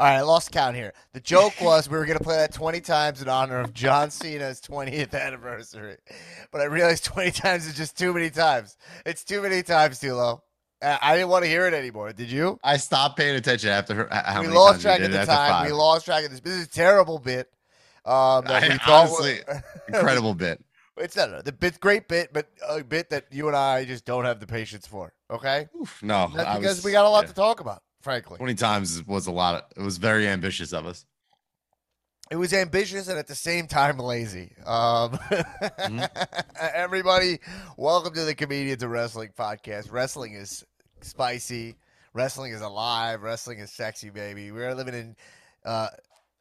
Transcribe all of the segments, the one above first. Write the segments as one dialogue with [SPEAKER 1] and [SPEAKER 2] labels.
[SPEAKER 1] All right, I lost count here. The joke was we were going to play that 20 times in honor of John Cena's 20th anniversary. But I realized 20 times is just too many times. It's too many times, Tulo. I I didn't want to hear it anymore. Did you?
[SPEAKER 2] I stopped paying attention after how
[SPEAKER 1] we
[SPEAKER 2] many
[SPEAKER 1] lost
[SPEAKER 2] times
[SPEAKER 1] track
[SPEAKER 2] we lost
[SPEAKER 1] track
[SPEAKER 2] of the
[SPEAKER 1] time. We lost track of this. This is a terrible bit. Um, that
[SPEAKER 2] I-
[SPEAKER 1] we
[SPEAKER 2] honestly,
[SPEAKER 1] was-
[SPEAKER 2] Incredible bit.
[SPEAKER 1] It's not the bit, great bit, but a bit that you and I just don't have the patience for. Okay,
[SPEAKER 2] Oof, no,
[SPEAKER 1] because
[SPEAKER 2] was-
[SPEAKER 1] we got a lot
[SPEAKER 2] yeah.
[SPEAKER 1] to talk about. Frankly,
[SPEAKER 2] Twenty times was a lot. Of, it was very ambitious of us.
[SPEAKER 1] it was ambitious and at the same time lazy. Um,
[SPEAKER 2] Mm-hmm.
[SPEAKER 1] Everybody, welcome to the Comedians of Wrestling podcast. Wrestling is spicy. Wrestling is alive. Wrestling is sexy, baby. We're living in uh,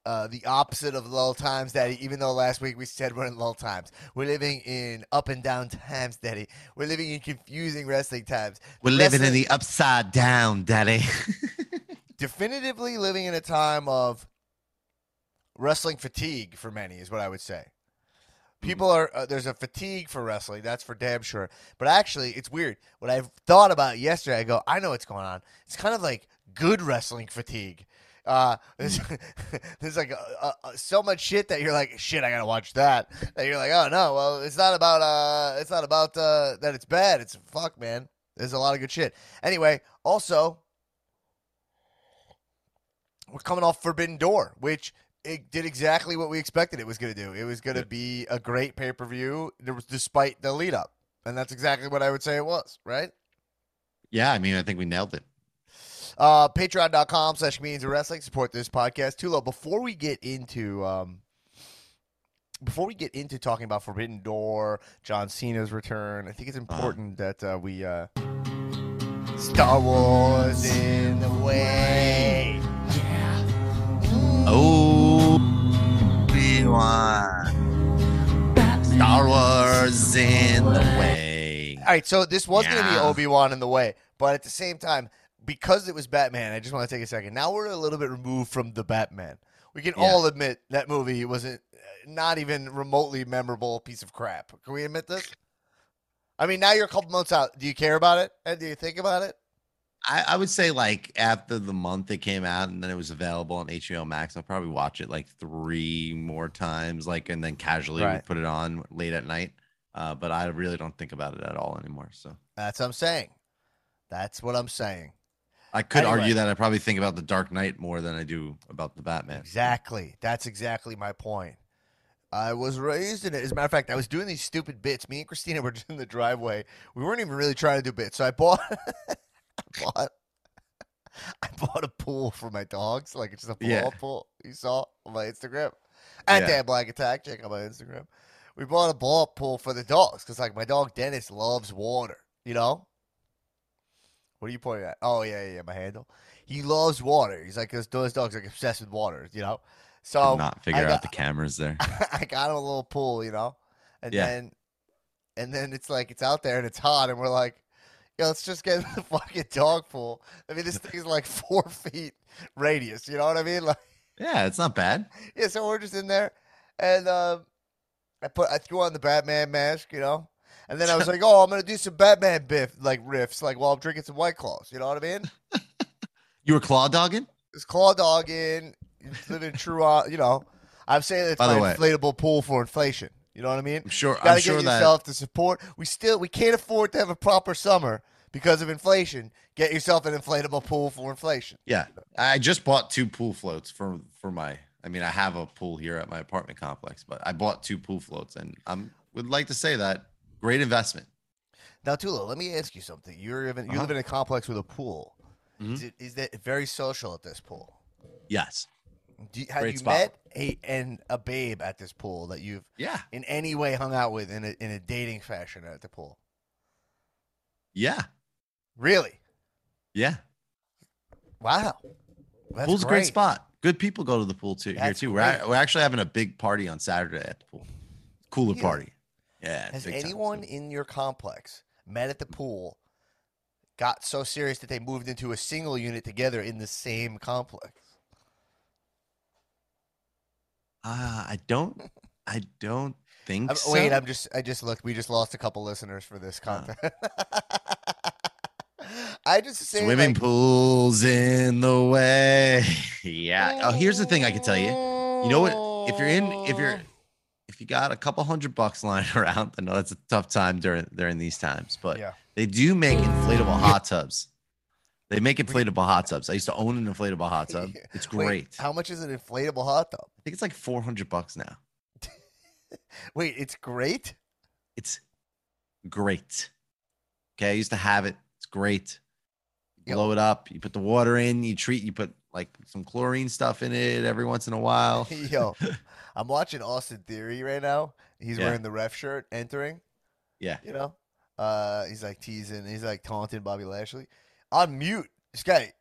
[SPEAKER 1] uh, the opposite of lull times, Daddy. Even though last week we said we're in lull times, we're living in up and down times, Daddy. We're living in confusing wrestling times.
[SPEAKER 2] We're living in the upside down, Daddy.
[SPEAKER 1] definitively living in a time of wrestling fatigue for many is what I would say. People are uh, there's a fatigue for wrestling, that's for damn sure. But actually, it's weird. What I thought about yesterday, I go, I know what's going on. It's kind of like good wrestling fatigue. Uh, there's, there's like a, a, so much shit that you're like, shit, I gotta watch that. That you're like, oh no, well, it's not about uh, it's not about uh, that it's bad. It's fuck, man. There's a lot of good shit. Anyway, also, we're coming off Forbidden Door, which it did exactly what we expected it was going to do. It was going to be a great pay per view, despite the lead up, and that's exactly what I would say it was. Right?
[SPEAKER 2] yeah, I mean, I think we nailed it.
[SPEAKER 1] Uh, Patreon.com slash comedians of wrestling support this podcast. Tulo, before we get into um, before we get into talking about Forbidden Door, John Cena's return, I think it's important that uh, we uh, Star Wars in the way. Yeah.
[SPEAKER 2] Oh, Obi-Wan. Star Wars in the way.
[SPEAKER 1] All right, so this was going to be Obi Wan in the way, but at the same time, because it was Batman, I just want to take a second. Now we're a little bit removed from the Batman. We can
[SPEAKER 2] Yeah.
[SPEAKER 1] all admit that movie wasn't uh, not even remotely memorable piece of crap. Can we admit this? I mean, now you're a couple months out. Do you care about it? And do you think about it?
[SPEAKER 2] I, I would say like after the month it came out and then it was available on HBO Max, I'll probably watch it like three more times, like and then casually
[SPEAKER 1] Right.
[SPEAKER 2] put it on late at night. Uh, but I really don't think about it at all anymore. So
[SPEAKER 1] That's what I'm saying. That's what I'm saying.
[SPEAKER 2] I could
[SPEAKER 1] Anyway.
[SPEAKER 2] argue that I probably think about the Dark Knight more than I do about the Batman.
[SPEAKER 1] Exactly. That's exactly my point. I was raised in it. As a matter of fact, I was doing these stupid bits. Me and Christina were just in the driveway. We weren't even really trying to do bits. So I bought, I bought, I bought a pool for my dogs, like it's just a blow
[SPEAKER 2] Yeah.
[SPEAKER 1] pool. You saw on my Instagram, and
[SPEAKER 2] Yeah.
[SPEAKER 1] Dan Black Attack. Check out my Instagram. We bought a ball pool for the dogs because, like, my dog Dennis loves water. You know. What are you pointing at? Oh yeah, yeah, yeah, my handle. He loves water. He's like those, those dogs are like obsessed with water. You know. So
[SPEAKER 2] not figure
[SPEAKER 1] I
[SPEAKER 2] out
[SPEAKER 1] got-
[SPEAKER 2] the cameras there.
[SPEAKER 1] I got him a little pool, you know, and
[SPEAKER 2] Yeah.
[SPEAKER 1] then and then it's like it's out there and it's hot, and we're like, yeah, let's just get in the fucking dog pool. I mean, this thing's like four feet radius. You know what I mean? Like,
[SPEAKER 2] Yeah, it's not bad.
[SPEAKER 1] yeah. So we're just in there, and um, I put I threw on the Batman mask, you know. And then I was like, "Oh, I'm gonna do some Batman biff like riffs, like while I'm drinking some White Claws." You know what I mean?
[SPEAKER 2] You were claw dogging?
[SPEAKER 1] This claw dog in, living true, uh, you know. I'm saying it's
[SPEAKER 2] By
[SPEAKER 1] my
[SPEAKER 2] way-
[SPEAKER 1] inflatable pool for inflation. You know what I mean?
[SPEAKER 2] I'm sure.
[SPEAKER 1] You gotta
[SPEAKER 2] I'm
[SPEAKER 1] get
[SPEAKER 2] sure that.
[SPEAKER 1] yourself the support. We still we can't afford to have a proper summer because of inflation. Get yourself an inflatable pool for inflation.
[SPEAKER 2] Yeah, I just bought two pool floats for for my. I mean, I have a pool here at my apartment complex, but I bought two pool floats, and I'm would like to say that great investment.
[SPEAKER 1] Now, Tula, let me ask you something. You're even, you
[SPEAKER 2] Uh-huh.
[SPEAKER 1] live in a complex with a pool.
[SPEAKER 2] Mhm.
[SPEAKER 1] Is, it, is that very social at this pool?
[SPEAKER 2] Yes.
[SPEAKER 1] Do you, have
[SPEAKER 2] Great
[SPEAKER 1] you
[SPEAKER 2] spot.
[SPEAKER 1] met a and a babe at this pool that you've
[SPEAKER 2] Yeah.
[SPEAKER 1] in any way hung out with in a, in a dating fashion at the pool?
[SPEAKER 2] Yeah.
[SPEAKER 1] Really?
[SPEAKER 2] Yeah.
[SPEAKER 1] Wow. That's
[SPEAKER 2] Pool's a great spot. Good people go to the pool too here too. We're, we're actually having a big party on Saturday at the pool. Cooler
[SPEAKER 1] Really?
[SPEAKER 2] party. Yeah.
[SPEAKER 1] Has anyone in your complex met at the pool, got so serious that they moved into a single unit together in the same complex?
[SPEAKER 2] Uh, I don't. I don't think
[SPEAKER 1] I'm-
[SPEAKER 2] so.
[SPEAKER 1] Wait, I'm just I just looked. We just lost a couple listeners for this content. I just say
[SPEAKER 2] Swimming
[SPEAKER 1] like,
[SPEAKER 2] pools in the way. yeah. Oh, here's the thing I can tell you. You know what? If you're in, if you're, if you got a couple hundred bucks lying around, I know that's a tough time during during these times, but
[SPEAKER 1] yeah,
[SPEAKER 2] they do make inflatable hot tubs. They make inflatable hot tubs. I used to own an inflatable hot tub. It's great. I
[SPEAKER 1] how much is an inflatable hot tub?
[SPEAKER 2] I think it's like 400 bucks now.
[SPEAKER 1] Wait, it's great.
[SPEAKER 2] It's great. Okay, I used to have it. It's great.
[SPEAKER 1] Yo.
[SPEAKER 2] Blow it up. You put the water in. You treat. You put like some chlorine stuff in it every once in a while.
[SPEAKER 1] Yo, I'm watching Austin Theory right now. He's
[SPEAKER 2] Yeah.
[SPEAKER 1] wearing the ref shirt, entering.
[SPEAKER 2] Yeah.
[SPEAKER 1] You know, uh, he's like teasing. He's like taunting Bobby Lashley on mute. This guy,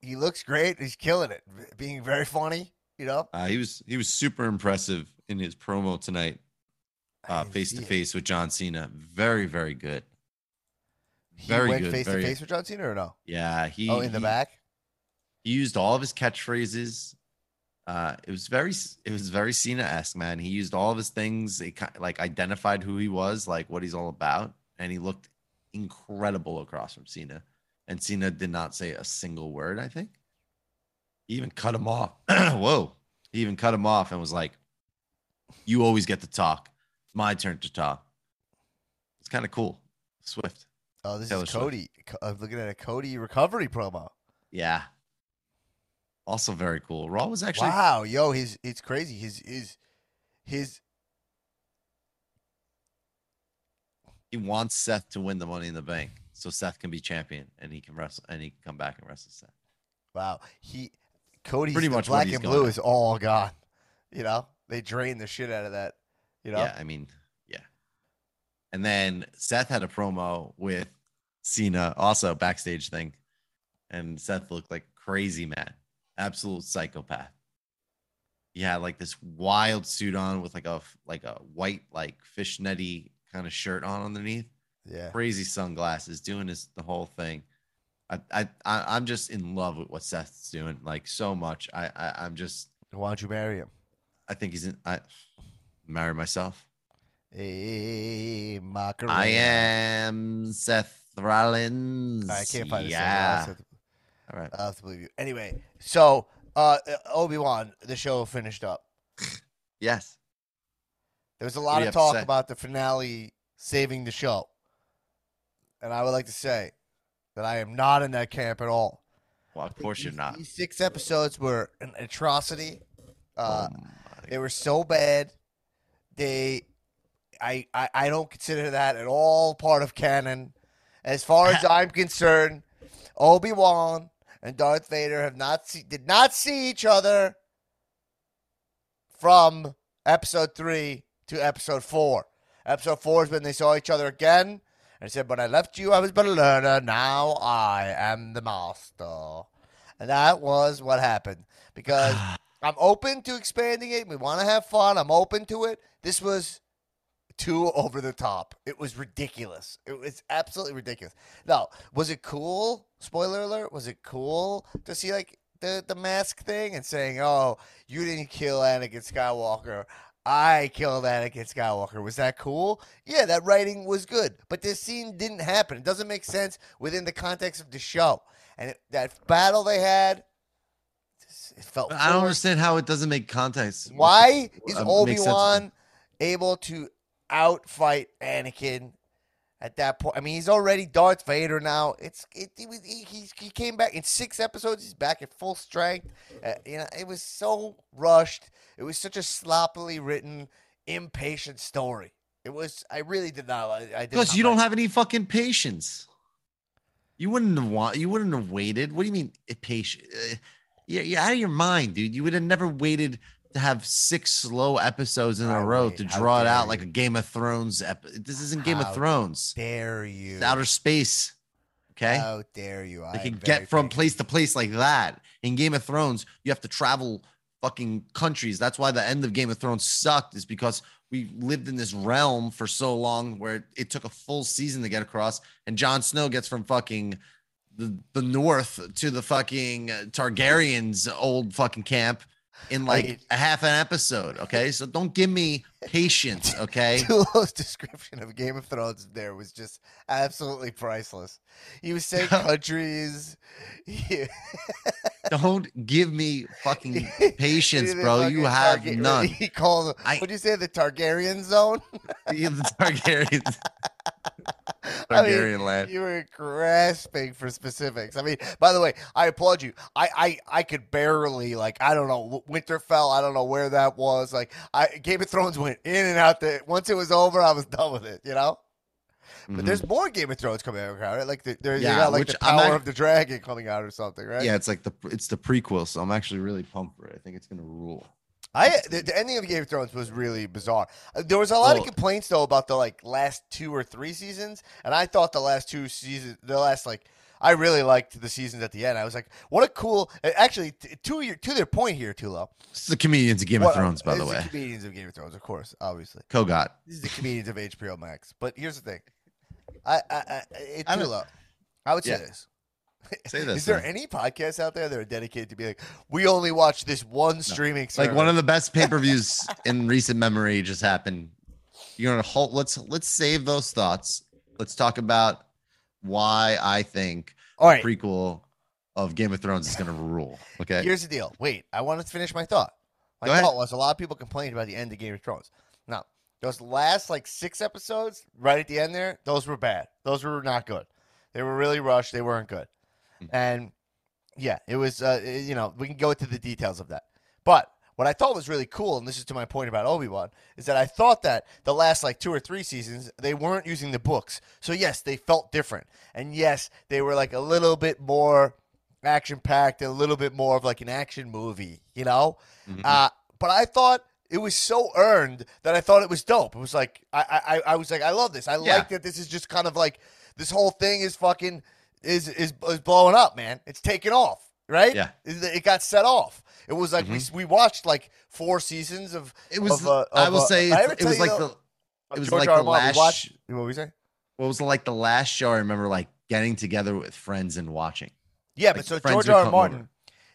[SPEAKER 1] he looks great. He's killing it, being very funny. You know,
[SPEAKER 2] Uh, he was he was super impressive in his promo tonight, uh, face to face with John Cena. Very very good.
[SPEAKER 1] He
[SPEAKER 2] Very
[SPEAKER 1] went
[SPEAKER 2] good.
[SPEAKER 1] face to face with John Cena or no?
[SPEAKER 2] Yeah, he.
[SPEAKER 1] oh, in the back.
[SPEAKER 2] He used all of his catchphrases. Uh, it was very it was very Cena esque, man. He used all of his things. It kind like identified who he was, like what he's all about, and he looked incredible across from Cena. And Cena did not say a single word. I think he even cut him off. Whoa! He even cut him off and was like, "You always get to talk. It's my turn to talk." It's kind of cool. Swift,
[SPEAKER 1] Oh, this
[SPEAKER 2] Taylor
[SPEAKER 1] is Cody. Co- I'm looking at a Cody recovery promo.
[SPEAKER 2] yeah. Also very cool. Raw was actually
[SPEAKER 1] wow, yo, his it's crazy. His his his
[SPEAKER 2] he wants Seth to win the Money in the Bank, so Seth can be champion and he can wrestle and he can come back and wrestle Seth.
[SPEAKER 1] wow he Cody's
[SPEAKER 2] Pretty much
[SPEAKER 1] black and blue
[SPEAKER 2] at.
[SPEAKER 1] is all gone. You know, they drained the shit out of that. You know,
[SPEAKER 2] Yeah, I mean, yeah. And then Seth had a promo with Cena, also backstage thing, and Seth looked like crazy man, absolute psychopath. He had like this wild suit on with like a like a white like fishnetty kind of shirt on underneath.
[SPEAKER 1] yeah.
[SPEAKER 2] crazy sunglasses, doing his the whole thing. I, I, I'm just in love with what Seth's doing, like so much. I, I I'm just
[SPEAKER 1] Why don't you marry him?
[SPEAKER 2] I think he's in. I marry myself.
[SPEAKER 1] Hey, Macarena.
[SPEAKER 2] I am Seth Rollins.
[SPEAKER 1] I can't find the song. I'll
[SPEAKER 2] Yeah.
[SPEAKER 1] to-
[SPEAKER 2] All right.
[SPEAKER 1] I'll have to believe you. Anyway, so uh, Obi Wan, the show finished up.
[SPEAKER 2] Yes.
[SPEAKER 1] There was a lot of talk about the finale saving the show. And I would like to say that I am not in that camp at all.
[SPEAKER 2] Well, of course you're not.
[SPEAKER 1] These six episodes were an atrocity. Uh,
[SPEAKER 2] Oh
[SPEAKER 1] they were so bad. They, I, I, I don't consider that at all part of canon. As far as I'm concerned, Obi Wan and Darth Vader have not see, did not see each other from episode three to episode four. Episode four is when they saw each other again. And said, When I left you, I was but a learner. Now I am the master. And that was what happened. Because I'm open to expanding it. We want to have fun. I'm open to it. This was too over the top. It was ridiculous. It was absolutely ridiculous. Now, was it cool? Spoiler alert. Was it cool to see like the the mask thing and saying, "Oh, you didn't kill Anakin Skywalker. I killed Anakin Skywalker." Was that cool? Yeah, that writing was good, but this scene didn't happen. It doesn't make sense within the context of the show. And it, that battle they had, it felt.
[SPEAKER 2] I don't
[SPEAKER 1] forced.
[SPEAKER 2] understand how it doesn't make context.
[SPEAKER 1] Why is
[SPEAKER 2] uh,
[SPEAKER 1] Obi
[SPEAKER 2] sense to me.
[SPEAKER 1] Wan able to outfight Anakin at that point? I mean, he's already Darth Vader now. It's it, he, was- he, he, he came back in six episodes. He's back at full strength. Uh, you know, it was so rushed. It was such a sloppily written, impatient story. It was. I really did not. I, I did
[SPEAKER 2] Because you don't have any fucking patience. You wouldn't have want. You wouldn't have waited. What do you mean patient? Uh, you're, you're out of your mind, dude. You would have never waited to have six slow episodes in a row to draw it out like a Game of Thrones. Ep- this isn't Game
[SPEAKER 1] How
[SPEAKER 2] of Thrones.
[SPEAKER 1] Dare you?
[SPEAKER 2] It's outer space. Okay.
[SPEAKER 1] How dare you?
[SPEAKER 2] they
[SPEAKER 1] I
[SPEAKER 2] can get from
[SPEAKER 1] patient.
[SPEAKER 2] place to place like that. In Game of Thrones, you have to travel fucking countries. That's why the end of Game of Thrones sucked, is because we lived in this realm for so long where it took a full season to get across. And Jon Snow gets from fucking the, the north to the fucking Targaryens old fucking camp in like
[SPEAKER 1] Like-
[SPEAKER 2] a half an episode. Okay, so don't give me patience. Okay,
[SPEAKER 1] Tulo's description of Game of Thrones there was just absolutely priceless. He was saying countries.
[SPEAKER 2] Don't give me fucking patience, bro.
[SPEAKER 1] fucking
[SPEAKER 2] You have
[SPEAKER 1] Targa-
[SPEAKER 2] none.
[SPEAKER 1] He called.
[SPEAKER 2] I-
[SPEAKER 1] What'd you say? The Targaryen zone.
[SPEAKER 2] The Targaryens,
[SPEAKER 1] I mean,
[SPEAKER 2] land.
[SPEAKER 1] You were grasping for specifics. I mean, by the way, I applaud you. I, I, I could barely like I don't know Winterfell. I don't know where that was. Like I Game of Thrones went in and out. The once it was over, I was done with it. You know. But
[SPEAKER 2] Mhm.
[SPEAKER 1] there's more Game of Thrones coming out, right? Like the, there, you
[SPEAKER 2] Yeah,
[SPEAKER 1] got like the Power
[SPEAKER 2] act-
[SPEAKER 1] of the Dragon coming out or something, right?
[SPEAKER 2] yeah, it's like the it's the prequel, so I'm actually really pumped for it. I think it's gonna rule.
[SPEAKER 1] I the, the ending of Game of Thrones was really bizarre. Uh, There was a lot of
[SPEAKER 2] Oh.
[SPEAKER 1] complaints though about the like last two or three seasons, and I thought the last two seasons, the last like, I really liked the seasons at the end. I was like, what a cool. uh, Actually, to your to their point here, Tulo.
[SPEAKER 2] It's the comedians of Game
[SPEAKER 1] What-
[SPEAKER 2] of Thrones, by the way.
[SPEAKER 1] comedians of Game of Thrones, of course, obviously.
[SPEAKER 2] Kogot.
[SPEAKER 1] This is the comedians of HBO Max. But here's the thing, I I, I
[SPEAKER 2] I
[SPEAKER 1] Tulo, I would say
[SPEAKER 2] Yeah.
[SPEAKER 1] this.
[SPEAKER 2] Say this.
[SPEAKER 1] Is there
[SPEAKER 2] man.
[SPEAKER 1] any podcasts out there that are dedicated to be like, we only watch this one streaming service?
[SPEAKER 2] like one of the best pay per views in recent memory just happened. You're gonna hold. Let's let's save those thoughts. Let's talk about why I think
[SPEAKER 1] All right,
[SPEAKER 2] prequel of Game of Thrones is gonna rule. Okay.
[SPEAKER 1] Here's the deal. Wait, I wanted to finish my thought. My
[SPEAKER 2] Go ahead.
[SPEAKER 1] thought was a lot of people complained about the end of Game of Thrones. Now, those last like six episodes, right at the end there, those were bad. Those were not good. They were really rushed. They weren't good.
[SPEAKER 2] Hmm.
[SPEAKER 1] And yeah, it was. Uh, you know, we can go into the details of that. But what I thought was really cool, and this is to my point about Obi Wan, is that I thought that the last like two or three seasons they weren't using the books. So yes, they felt different, and yes, they were like a little bit more action packed, and a little bit more of like an action movie, you know.
[SPEAKER 2] Mhm.
[SPEAKER 1] Uh, but I thought it was so earned that I thought it was dope. It was like I I, I was like I love this. I
[SPEAKER 2] Yeah.
[SPEAKER 1] like that this is just kind of like this whole thing is fucking is is is blowing up, man. It's taking off, right?
[SPEAKER 2] Yeah.
[SPEAKER 1] it, got set off. It was like we we watched like four seasons of.
[SPEAKER 2] it was.
[SPEAKER 1] of, uh,
[SPEAKER 2] I will
[SPEAKER 1] uh,
[SPEAKER 2] say
[SPEAKER 1] I
[SPEAKER 2] it was like
[SPEAKER 1] though-
[SPEAKER 2] the. It was
[SPEAKER 1] George
[SPEAKER 2] like the last.
[SPEAKER 1] watched- What were we saying?
[SPEAKER 2] What was like the last show I remember like getting together with friends and watching.
[SPEAKER 1] Yeah,
[SPEAKER 2] Like,
[SPEAKER 1] but so George R. R. Martin,
[SPEAKER 2] over.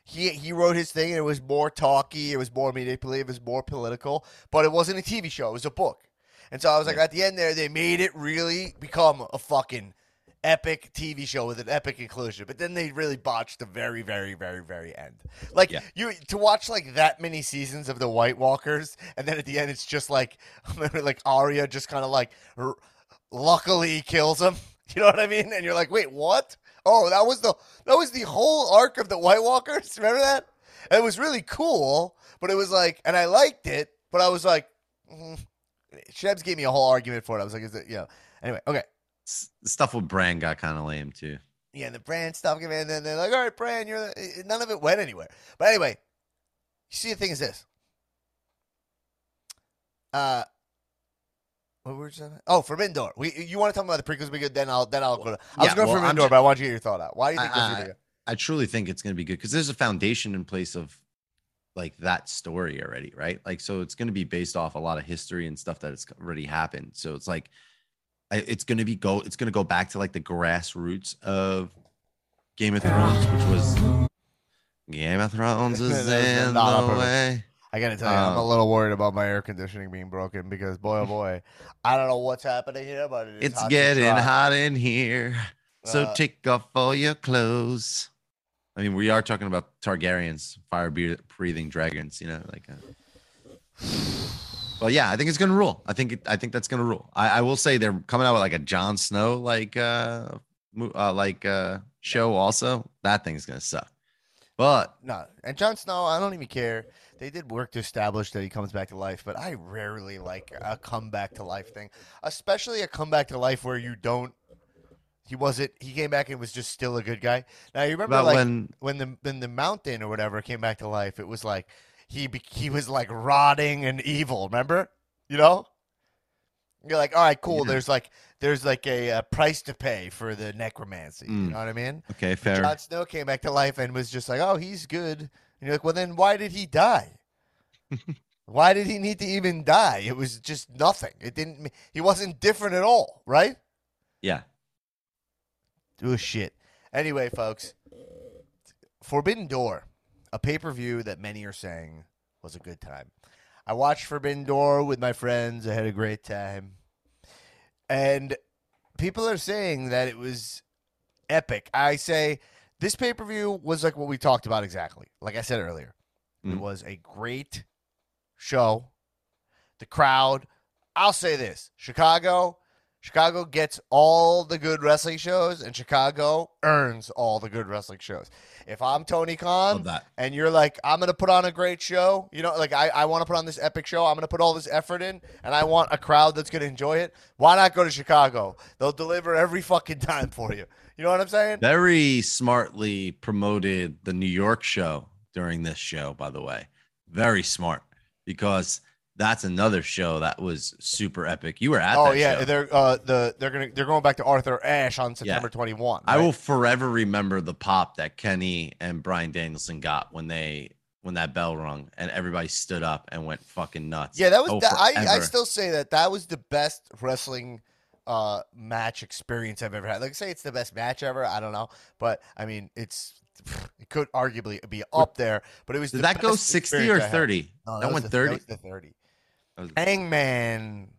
[SPEAKER 1] he he wrote his thing, and it was more talky, it was more manipulative, it was more political, but it wasn't a TV show; it was a book. And so I was like,
[SPEAKER 2] Yeah.
[SPEAKER 1] at the end there, they made it really become a fucking epic TV show with an epic conclusion. But then they really botched the very, very, very, very end. Like
[SPEAKER 2] Yeah.
[SPEAKER 1] you to watch like that many seasons of the White Walkers, and then at the end, it's just like like Arya just kind of like r- luckily kills him. You know what I mean? And you're like, wait, what? Oh, that was the that was the whole arc of the White Walkers. Remember that? And it was really cool, but it was like, and I liked it, but I was like, mm. Shebs gave me a whole argument for it. I was like, is it, you know, anyway, okay.
[SPEAKER 2] S- Stuff with Bran got kind of lame too.
[SPEAKER 1] Yeah, the Bran stuff came in, and then they're like, all right, Bran, you're the, none of it went anywhere. But anyway, you see, the thing is this. Uh, what were we saying? Oh, Forbidden Door. We, you want to talk about the prequels? Be good. Then I'll, then I'll go. To, I was going
[SPEAKER 2] well,
[SPEAKER 1] Forbidden Door, but I want you to get your thought out. Why do you think
[SPEAKER 2] I-
[SPEAKER 1] that's
[SPEAKER 2] I-
[SPEAKER 1] good?
[SPEAKER 2] I truly think it's going to be good because there's a foundation in place of like that story already, right? Like, so it's going to be based off a lot of history and stuff that has already happened. So it's like, it's going to be go, it's going to go back to like the grassroots of Game of Thrones, which was Game of Thrones is in the way.
[SPEAKER 1] I gotta tell you, I'm a
[SPEAKER 2] Uh,
[SPEAKER 1] little worried about my air conditioning being broken because boy, oh boy, I don't know what's happening here, but it is
[SPEAKER 2] It's
[SPEAKER 1] hot
[SPEAKER 2] getting hot in here. So
[SPEAKER 1] Uh,
[SPEAKER 2] take off all your clothes. I mean, we are talking about Targaryens, fire breathing dragons, you know, like. Uh... Well, yeah, I think it's gonna rule. I think it, I think that's gonna rule. I, I will say they're coming out with like a Jon Snow like uh, uh like uh show also. That thing's gonna suck. But
[SPEAKER 1] No, and Jon Snow, I don't even care. They did work to establish that he comes back to life, but I rarely like a comeback to life thing, especially a comeback to life where you don't. He wasn't. He came back and was just still a good guy. Now you remember like
[SPEAKER 2] when
[SPEAKER 1] when the when the mountain or whatever came back to life, it was like he be, he was like rotting and evil. Remember? You know? You're like, all right, cool.
[SPEAKER 2] Yeah.
[SPEAKER 1] There's like there's like a, uh price to pay for the necromancy. You
[SPEAKER 2] Mm.
[SPEAKER 1] know what I mean?
[SPEAKER 2] okay, fair.
[SPEAKER 1] Jon Snow came back to life and was just like, oh, he's good. And you're like, well, then why did he die? why did he need to even die? It was just nothing. It didn't. He wasn't different at all, right?
[SPEAKER 2] Yeah,
[SPEAKER 1] Oh shit. Anyway, folks, Forbidden Door. A pay per view that many are saying was a good time. I watched Forbidden Door with my friends. I had a great time. And people are saying that it was epic. I say this pay per view was like what we talked about exactly. Like I said earlier, it
[SPEAKER 2] Mhm.
[SPEAKER 1] was a great show. The crowd, I'll say this Chicago. Chicago gets all the good wrestling shows, and Chicago earns all the good wrestling shows. If I'm Tony Khan, and you're like, I'm gonna put on a great show. You know, like I, I want to put on this epic show. I'm gonna put all this effort in, and I want a crowd that's gonna enjoy it. Why not go to Chicago? They'll deliver every fucking time for you. You know what I'm saying?
[SPEAKER 2] Very smartly promoted the New York show during this show, by the way. Very smart because that's another show that was super epic. You were at
[SPEAKER 1] oh
[SPEAKER 2] that
[SPEAKER 1] yeah,
[SPEAKER 2] show.
[SPEAKER 1] they're uh the they're gonna they're going back to Arthur Ashe on September 21.
[SPEAKER 2] I will forever remember the pop that Kenny and Bryan Danielson got when they when that bell rung and everybody stood up and went fucking nuts.
[SPEAKER 1] Yeah, that was.
[SPEAKER 2] Oh,
[SPEAKER 1] that, I I still say that that was the best wrestling uh match experience I've ever had. Like I say it's the best match ever. I don't know, but I mean it's it could arguably be up there. But it was.
[SPEAKER 2] Did
[SPEAKER 1] the
[SPEAKER 2] that go 60 or 30?
[SPEAKER 1] No,
[SPEAKER 2] that
[SPEAKER 1] was
[SPEAKER 2] went 30.
[SPEAKER 1] The thirty.
[SPEAKER 2] That was-
[SPEAKER 1] Hangman,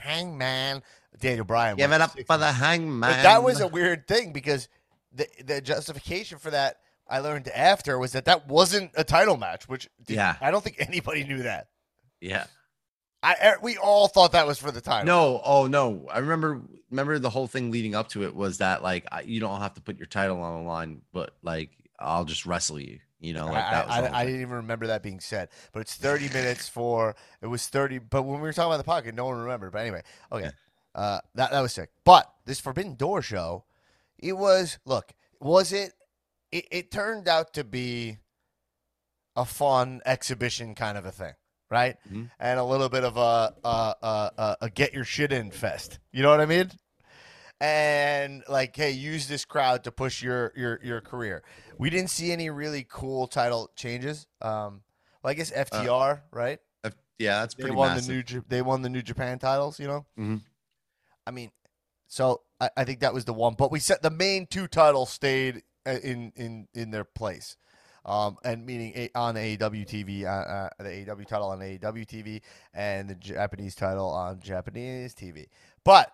[SPEAKER 1] Hangman, Daniel Bryan.
[SPEAKER 2] Give it up
[SPEAKER 1] 60.
[SPEAKER 2] for the hangman.
[SPEAKER 1] But that was a weird thing because the the justification for that I learned after was that that wasn't a title match, which did-
[SPEAKER 2] Yeah.
[SPEAKER 1] I don't think anybody knew that.
[SPEAKER 2] yeah.
[SPEAKER 1] I er, we all thought that was for the title.
[SPEAKER 2] No, oh no. I remember remember the whole thing leading up to it was that like I, you don't have to put your title on the line, but like I'll just wrestle you. You know, like
[SPEAKER 1] I, I, I didn't even remember that being said, but it's 30 minutes for it was 30. But when we were talking about the pocket, no one remembered. But anyway, okay, uh, that that was sick. But this Forbidden Door show, it was look, was it? It, it turned out to be a fun exhibition kind of a thing, right?
[SPEAKER 2] Mhm.
[SPEAKER 1] And a little bit of a a, a a a get your shit in fest. You know what I mean? And like hey use this crowd to push your your your career we didn't see any really cool title changes um well i guess ftr right
[SPEAKER 2] Uh, yeah, that's
[SPEAKER 1] they
[SPEAKER 2] pretty
[SPEAKER 1] won
[SPEAKER 2] massive.
[SPEAKER 1] the new they won the new japan titles you know
[SPEAKER 2] Mhm.
[SPEAKER 1] i mean so I, I think that was the one but we said the main two titles stayed uh, in in in their place um, and meaning a, on AEW TV, uh, uh, the AEW title on AEW TV, and the Japanese title on Japanese TV. But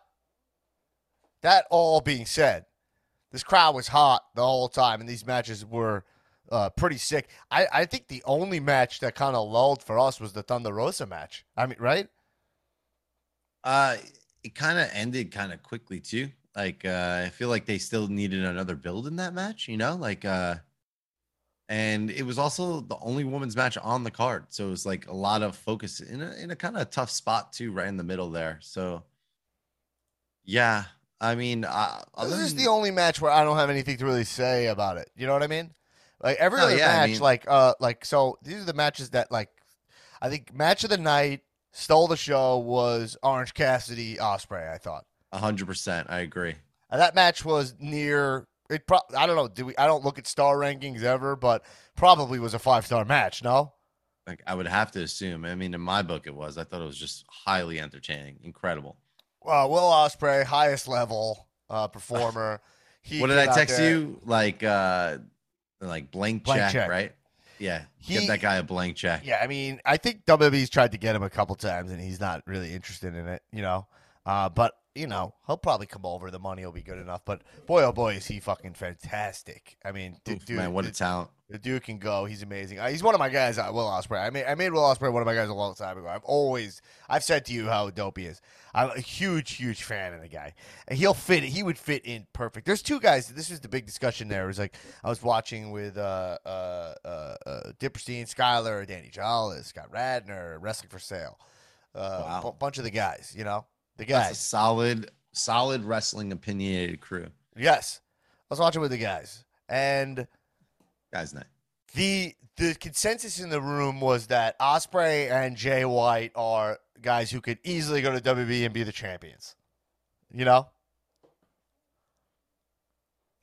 [SPEAKER 1] that all being said, this crowd was hot the whole time, and these matches were uh, pretty sick. I, I think the only match that kind of lulled for us was the Thunder Rosa match. I mean, right?
[SPEAKER 2] Uh, it kind of ended kind of quickly too. Like, uh, I feel like they still needed another build in that match. You know, like, uh, and it was also the only women's match on the card, so it was like a lot of focus in a in a kind of tough spot too, right in the middle there. So, yeah, I mean, uh,
[SPEAKER 1] This is the only match where I don't have anything to really say about it. You know what I mean? Like every
[SPEAKER 2] No,
[SPEAKER 1] other
[SPEAKER 2] yeah, I
[SPEAKER 1] match,
[SPEAKER 2] mean-
[SPEAKER 1] like uh, like so these are the matches that like I think match of the night stole the show was Orange Cassidy Ospreay. I thought
[SPEAKER 2] hundred percent. I agree.
[SPEAKER 1] and that match was near. It pro- I don't know. Do we? I don't look at star rankings ever, but probably was a five star match. No.
[SPEAKER 2] Like, I would have to assume. I mean, in my book, it was. I thought it was just highly entertaining, incredible.
[SPEAKER 1] Uh, Will Ospreay, highest level uh, performer. He
[SPEAKER 2] what did I text
[SPEAKER 1] there-
[SPEAKER 2] you? Like, uh, like blank,
[SPEAKER 1] Blank
[SPEAKER 2] check,
[SPEAKER 1] check.
[SPEAKER 2] right? Yeah,
[SPEAKER 1] He-
[SPEAKER 2] give that guy a blank check.
[SPEAKER 1] Yeah, I mean, I think WWE's tried to get him a couple times, and he's not really interested in it, you know. Uh, but you know, he'll probably come over. The money will be good enough. But boy, oh boy, is he fucking fantastic! I mean, d-
[SPEAKER 2] Oof,
[SPEAKER 1] dude,
[SPEAKER 2] man, what a talent!
[SPEAKER 1] the dude can go. He's amazing. Uh, he's one of my guys. Uh, Will Ospreay. I made I made Will Ospreay one of my guys a long time ago. I've always I've said to you how dope he is. I'm a huge, huge fan of the guy, and he'll fit. He would fit in perfect. There's two guys. This was the big discussion there. It was like I was watching with uh uh uh, uh Dipperstein, Skyler, Danny Jolles, Scott Radner, Wrestling for Sale. Uh,
[SPEAKER 2] Wow.
[SPEAKER 1] bu- bunch of the guys. You know the
[SPEAKER 2] That's a
[SPEAKER 1] guys.
[SPEAKER 2] solid, solid wrestling opinionated crew.
[SPEAKER 1] Yes, I was watching with the guys, and
[SPEAKER 2] Guys, night.
[SPEAKER 1] the the consensus in the room was that Ospreay and Jay White are guys who could easily go to WB and be the champions. You know,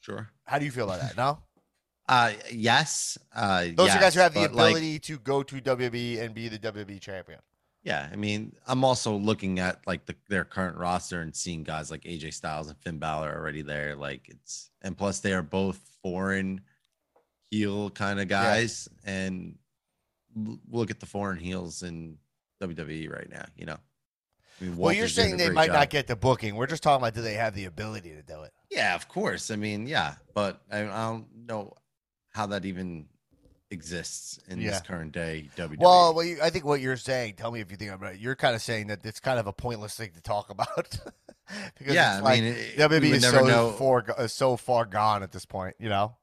[SPEAKER 2] Sure.
[SPEAKER 1] how do you feel about that? No,
[SPEAKER 2] Uh, yes. Uh,
[SPEAKER 1] those are guys who have the
[SPEAKER 2] but, like,
[SPEAKER 1] ability to go to WB and be the WB champion.
[SPEAKER 2] Yeah, I mean, I'm also looking at like the, their current roster and seeing guys like AJ Styles and Finn Balor already there. Like it's, and plus they are both foreign heel kind of guys, and look at the foreign heels in WWE right now. You know, I mean,
[SPEAKER 1] well, you're saying they might
[SPEAKER 2] job.
[SPEAKER 1] not get the booking. We're just talking about do they have the ability to do it?
[SPEAKER 2] Yeah, of course. I mean, yeah, but I, I don't know how that even exists in
[SPEAKER 1] Yeah.
[SPEAKER 2] this current day WWE.
[SPEAKER 1] Well, well you, I think what you're saying. Tell me if you think I'm right. You're kind of saying that it's kind of a pointless thing to talk about because
[SPEAKER 2] yeah,
[SPEAKER 1] it's
[SPEAKER 2] I
[SPEAKER 1] like
[SPEAKER 2] mean, it,
[SPEAKER 1] WWE is so
[SPEAKER 2] know.
[SPEAKER 1] far is so far gone at this point. You know?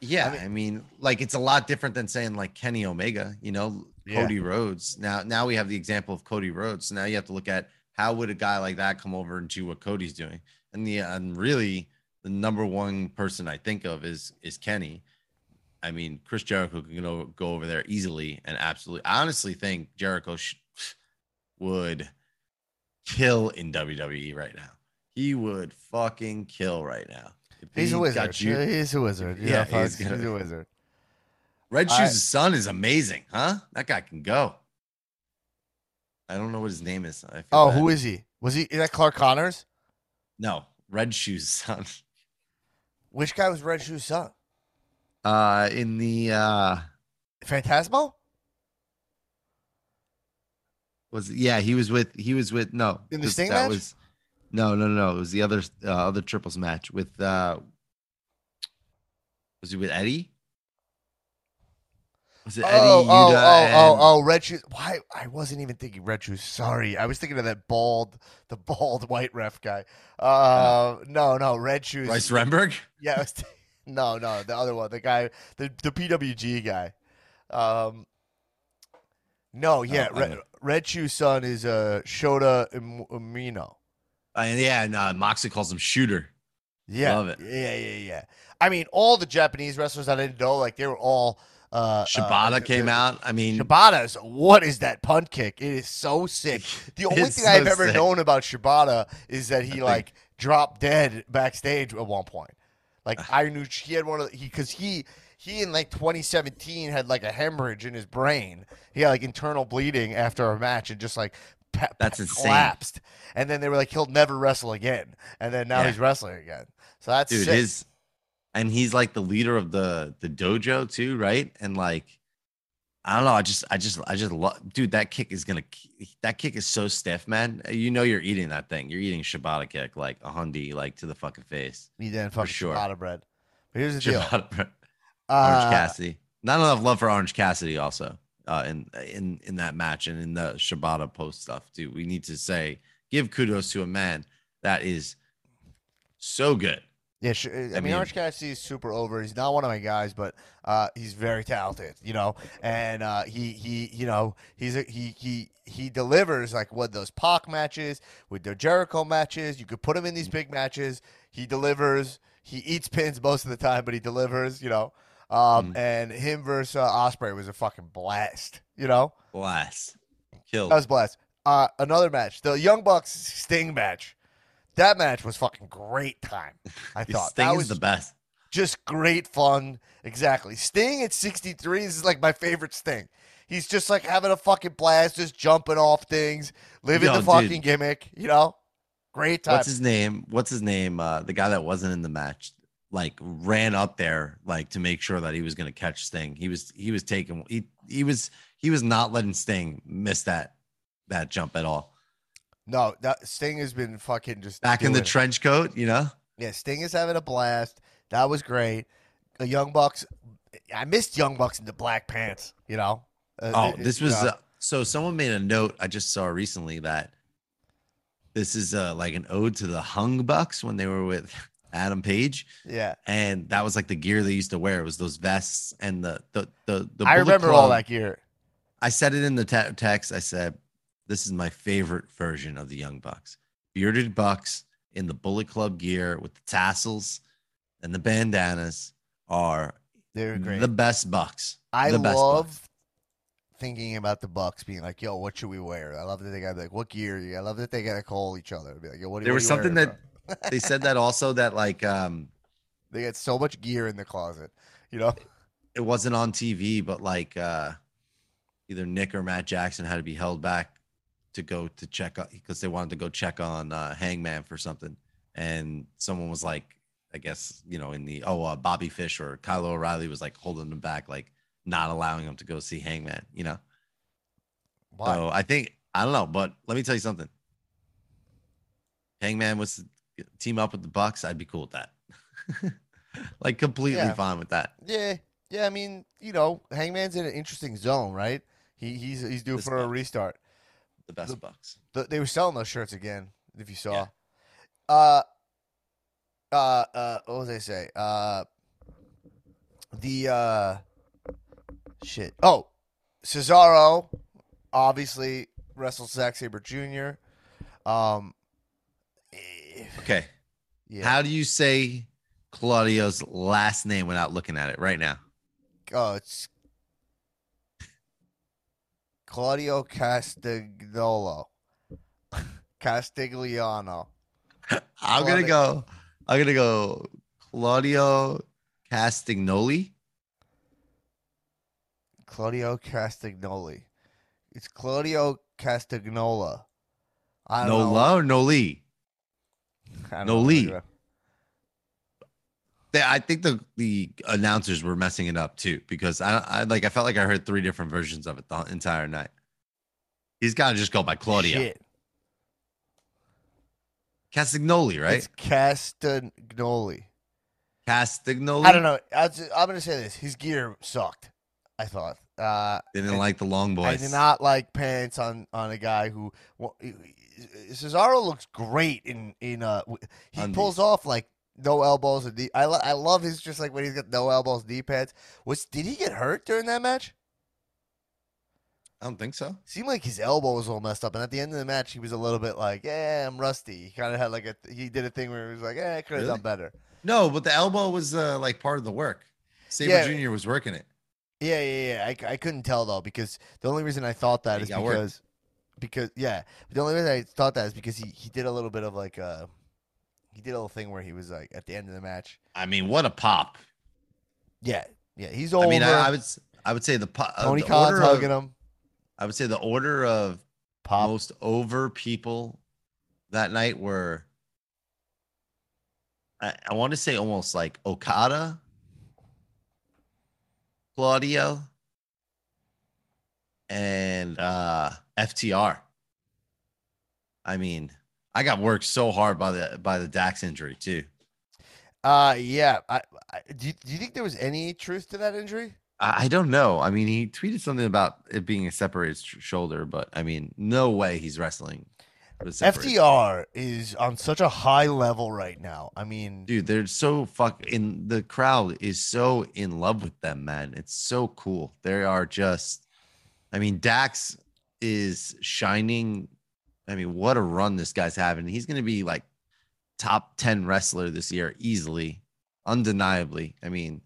[SPEAKER 2] Yeah,
[SPEAKER 1] I
[SPEAKER 2] I
[SPEAKER 1] mean-
[SPEAKER 2] mean, like it's a lot different than saying like Kenny Omega, you know,
[SPEAKER 1] Yeah.
[SPEAKER 2] Cody Rhodes. Now, now we have the example of Cody Rhodes. So now you have to look at how would a guy like that come over and do what Cody's doing, and the and really the number one person I think of is is Kenny. I mean, Chris Jericho can go, go over there easily and absolutely. I honestly think Jericho sh- would kill in WWE right now. He would fucking kill right now.
[SPEAKER 1] He's
[SPEAKER 2] he
[SPEAKER 1] a wizard.
[SPEAKER 2] you-
[SPEAKER 1] He's a wizard.
[SPEAKER 2] Yeah,
[SPEAKER 1] Yeah,
[SPEAKER 2] he's
[SPEAKER 1] he's a wizard.
[SPEAKER 2] Red
[SPEAKER 1] I-
[SPEAKER 2] Shoes' son is amazing, huh? That guy can go. I don't know what his name is. I feel
[SPEAKER 1] Oh,
[SPEAKER 2] bad.
[SPEAKER 1] who is he? Was he is that Clark Connors?
[SPEAKER 2] No, Red Shoes' son.
[SPEAKER 1] Which guy was Red Shoe's son?
[SPEAKER 2] Uh, in the uh,
[SPEAKER 1] Phantasmo?
[SPEAKER 2] was yeah, he was with he was with no
[SPEAKER 1] In the Sting
[SPEAKER 2] that
[SPEAKER 1] match?
[SPEAKER 2] was no no no. It was the other uh, other triples match with uh, was he with Eddie? Was it Eddie?
[SPEAKER 1] Oh, oh,
[SPEAKER 2] Yuta,
[SPEAKER 1] oh, oh,
[SPEAKER 2] and-
[SPEAKER 1] oh, Red Shoes. Why? I wasn't even thinking Red Shoes. Sorry, I was thinking of that bald, the bald white ref guy. Uh, no, no, Red Shoes.
[SPEAKER 2] Bryce Remsburg.
[SPEAKER 1] Yeah, I was t- no, no, the other one, the guy, the the PWG guy. Um, no, yeah,
[SPEAKER 2] Oh,
[SPEAKER 1] Red. Red Shoes son is uh Shota Umino.
[SPEAKER 2] Uh, yeah, and uh, Moxley calls him Shooter.
[SPEAKER 1] Yeah,
[SPEAKER 2] Love it.
[SPEAKER 1] Yeah, yeah, yeah. I mean, all the Japanese wrestlers I didn't know, like they were all. Uh,
[SPEAKER 2] Shibata
[SPEAKER 1] uh,
[SPEAKER 2] came
[SPEAKER 1] the-
[SPEAKER 2] out. I mean,
[SPEAKER 1] Shibata's what is that punt kick? It is so sick. The only thing I've ever
[SPEAKER 2] sick.
[SPEAKER 1] known about Shibata is that he like dropped dead backstage at one point. Like ah. I knew he had one of the, he because he he in like 2017 had like a hemorrhage in his brain. He had like internal bleeding after a match and just like pa-
[SPEAKER 2] That's insane.
[SPEAKER 1] collapsed. And then they were like he'll never wrestle again. And then now
[SPEAKER 2] Yeah.
[SPEAKER 1] he's wrestling again. So that's
[SPEAKER 2] dude
[SPEAKER 1] sick.
[SPEAKER 2] his and he's like the leader of the the dojo too right and like i don't know i just i just i just love dude that kick is gonna that kick is so stiff man you know you're eating that thing you're eating shibata kick like a hundy like to the fucking face
[SPEAKER 1] he didn't fucking
[SPEAKER 2] sure.
[SPEAKER 1] Shibata bread. But here's the deal.
[SPEAKER 2] Orange
[SPEAKER 1] Uh,
[SPEAKER 2] cassidy not enough love for orange cassidy also uh in in in that match and in the shibata post stuff dude. we need to say give kudos to a man that is so good
[SPEAKER 1] Yeah, sure. I, mean,
[SPEAKER 2] mean-
[SPEAKER 1] Orange Cassidy is super over. He's not one of my guys, but uh, he's very talented, you know. And uh, he he you know he's a, he he he delivers like what those Pac matches with the Jericho matches. You could put him in these big matches. He delivers. He eats pins most of the time, but he delivers, you know. Um,
[SPEAKER 2] Mhm.
[SPEAKER 1] And him versus uh, Ospreay was a fucking blast, you know.
[SPEAKER 2] blast killed
[SPEAKER 1] That was a blast. Uh, another match, the Young Bucks Sting match. That match was fucking great time. I thought
[SPEAKER 2] Sting
[SPEAKER 1] that
[SPEAKER 2] is
[SPEAKER 1] was
[SPEAKER 2] the best
[SPEAKER 1] just great fun. Exactly. Sting at 63 is like my favorite Sting. He's just like having a fucking blast, just jumping off things, living
[SPEAKER 2] Yo,
[SPEAKER 1] the
[SPEAKER 2] dude.
[SPEAKER 1] fucking gimmick, you know? Great time.
[SPEAKER 2] What's his name? What's his name? Uh, the guy that wasn't in the match, like ran up there, like to make sure that he was going to catch Sting. He was he was taking he he was he was not letting Sting miss that that jump at all.
[SPEAKER 1] No, that Sting has been fucking just
[SPEAKER 2] Back in the
[SPEAKER 1] it.
[SPEAKER 2] trench coat, you know.
[SPEAKER 1] Yeah, Sting is having a blast. That was great. The Young Bucks I missed Young Bucks in the black pants, you know? Uh,
[SPEAKER 2] Oh, this was uh, so. Someone made a note I just saw recently that this is uh, like an ode to the Hung Bucks when they were with Adam Page,
[SPEAKER 1] yeah.
[SPEAKER 2] and that was like the gear they used to wear. It was those vests and the the the. the
[SPEAKER 1] I remember all that gear.
[SPEAKER 2] I said it in the te- text. I said, "This is my favorite version of the Young Bucks. Bearded Bucks in the Bullet Club gear with the tassels and the bandanas are
[SPEAKER 1] They're great.
[SPEAKER 2] the best Bucks.
[SPEAKER 1] I
[SPEAKER 2] the best
[SPEAKER 1] love
[SPEAKER 2] Bucks.
[SPEAKER 1] thinking about the Bucks being like, "Yo, what should we wear?" I love that they got like, "What gear?" I love that they gotta call each other. Be like, "Yo, what?"
[SPEAKER 2] There was something
[SPEAKER 1] wearing,
[SPEAKER 2] that-
[SPEAKER 1] bro?"
[SPEAKER 2] They said that also that like um
[SPEAKER 1] they got so much gear in the closet. You know,
[SPEAKER 2] it wasn't on TV, but like uh either Nick or Matt Jackson had to be held back to go to check on because they wanted to go check on uh, Hangman for something, and someone was like, I guess you know in the oh uh, Bobby Fish or Kyle O'Reilly was like holding them back, like not allowing them to go see Hangman. You know.
[SPEAKER 1] Why?
[SPEAKER 2] So I think I don't know, but let me tell you something. Hangman was to team up with the Bucks. I'd be cool with that. like completely
[SPEAKER 1] Yeah.
[SPEAKER 2] fine with that.
[SPEAKER 1] Yeah, yeah. I mean, you know, Hangman's in an interesting zone, right? He he's he's due
[SPEAKER 2] This
[SPEAKER 1] for a restart.
[SPEAKER 2] The best
[SPEAKER 1] The-
[SPEAKER 2] Bucks.
[SPEAKER 1] The, they were selling those shirts again. If you saw,
[SPEAKER 2] Yeah.
[SPEAKER 1] uh, uh, uh, what was I say? Uh, the uh, shit. Oh, Cesaro, obviously wrestled Zack Sabre Jr. Um, eh,
[SPEAKER 2] Okay.
[SPEAKER 1] yeah.
[SPEAKER 2] How do you say Claudio's last name without looking at it right now?
[SPEAKER 1] Oh, it's Claudio Castigliolo. Castigliano.
[SPEAKER 2] I'm gonna go. I'm gonna go. Claudio Castagnoli.
[SPEAKER 1] Claudio Castagnoli. It's Claudio Castagnola. I don't know.
[SPEAKER 2] Nola or Noli?
[SPEAKER 1] I don't
[SPEAKER 2] no
[SPEAKER 1] know.
[SPEAKER 2] Lee. They, I think the the announcers were messing it up too because I, I like I felt like I heard three different versions of it the entire night. He's got to just go by Claudio
[SPEAKER 1] Shit.
[SPEAKER 2] Castagnoli, right?
[SPEAKER 1] It's Castagnoli.
[SPEAKER 2] Castagnoli.
[SPEAKER 1] I don't know. I I'm going to say this. His gear sucked, I thought. Uh,
[SPEAKER 2] Didn't like the long boys.
[SPEAKER 1] I did not like pants on on a guy who well, Cesaro looks great in in uh he
[SPEAKER 2] Undies.
[SPEAKER 1] pulls off like no elbows and knee. I lo- I love his just like when he's got no elbows knee pads. Was did he get hurt during that match?
[SPEAKER 2] I don't think so.
[SPEAKER 1] Seemed like his elbow was all messed up, and at the end of the match, he was a little bit like, "Yeah, I'm rusty." He kind of had like a he did a thing where he was like, "Yeah, I could have
[SPEAKER 2] Really?
[SPEAKER 1] done better."
[SPEAKER 2] No, but the elbow was uh, like part of the work. Sabre
[SPEAKER 1] Yeah.
[SPEAKER 2] Jr. was working it.
[SPEAKER 1] Yeah, yeah, yeah. I, I couldn't tell though because the only reason I thought that
[SPEAKER 2] He
[SPEAKER 1] is
[SPEAKER 2] got work.
[SPEAKER 1] because because yeah, the only reason I thought that is because he he did a little bit of like uh he did a little thing where he was like at the end of the match.
[SPEAKER 2] I mean, what a pop!
[SPEAKER 1] Yeah, yeah, he's over.
[SPEAKER 2] I mean, I, I would I would say the po- uh,
[SPEAKER 1] Tony
[SPEAKER 2] the
[SPEAKER 1] Khan's
[SPEAKER 2] order
[SPEAKER 1] hugging
[SPEAKER 2] of,
[SPEAKER 1] him.
[SPEAKER 2] I would say the order of
[SPEAKER 1] Pop.
[SPEAKER 2] most over people that night were I, I want to say almost like Okada, Claudio, and uh FTR. I mean, I got worked so hard by the by the Dax injury too.
[SPEAKER 1] Uh, yeah. I, I do. You, do you think there was any truth to that injury?
[SPEAKER 2] I, I don't know. I mean, he tweeted something about it being a separated sh- shoulder, but I mean, no way he's wrestling. with a separated
[SPEAKER 1] FTR is on such a high level right now. I mean,
[SPEAKER 2] dude they're so fuck in the crowd is so in love with them man it's so cool they are just i mean dax is shining i mean what a run this guy's having. He's going to be like top 10 wrestler this year easily undeniably. I mean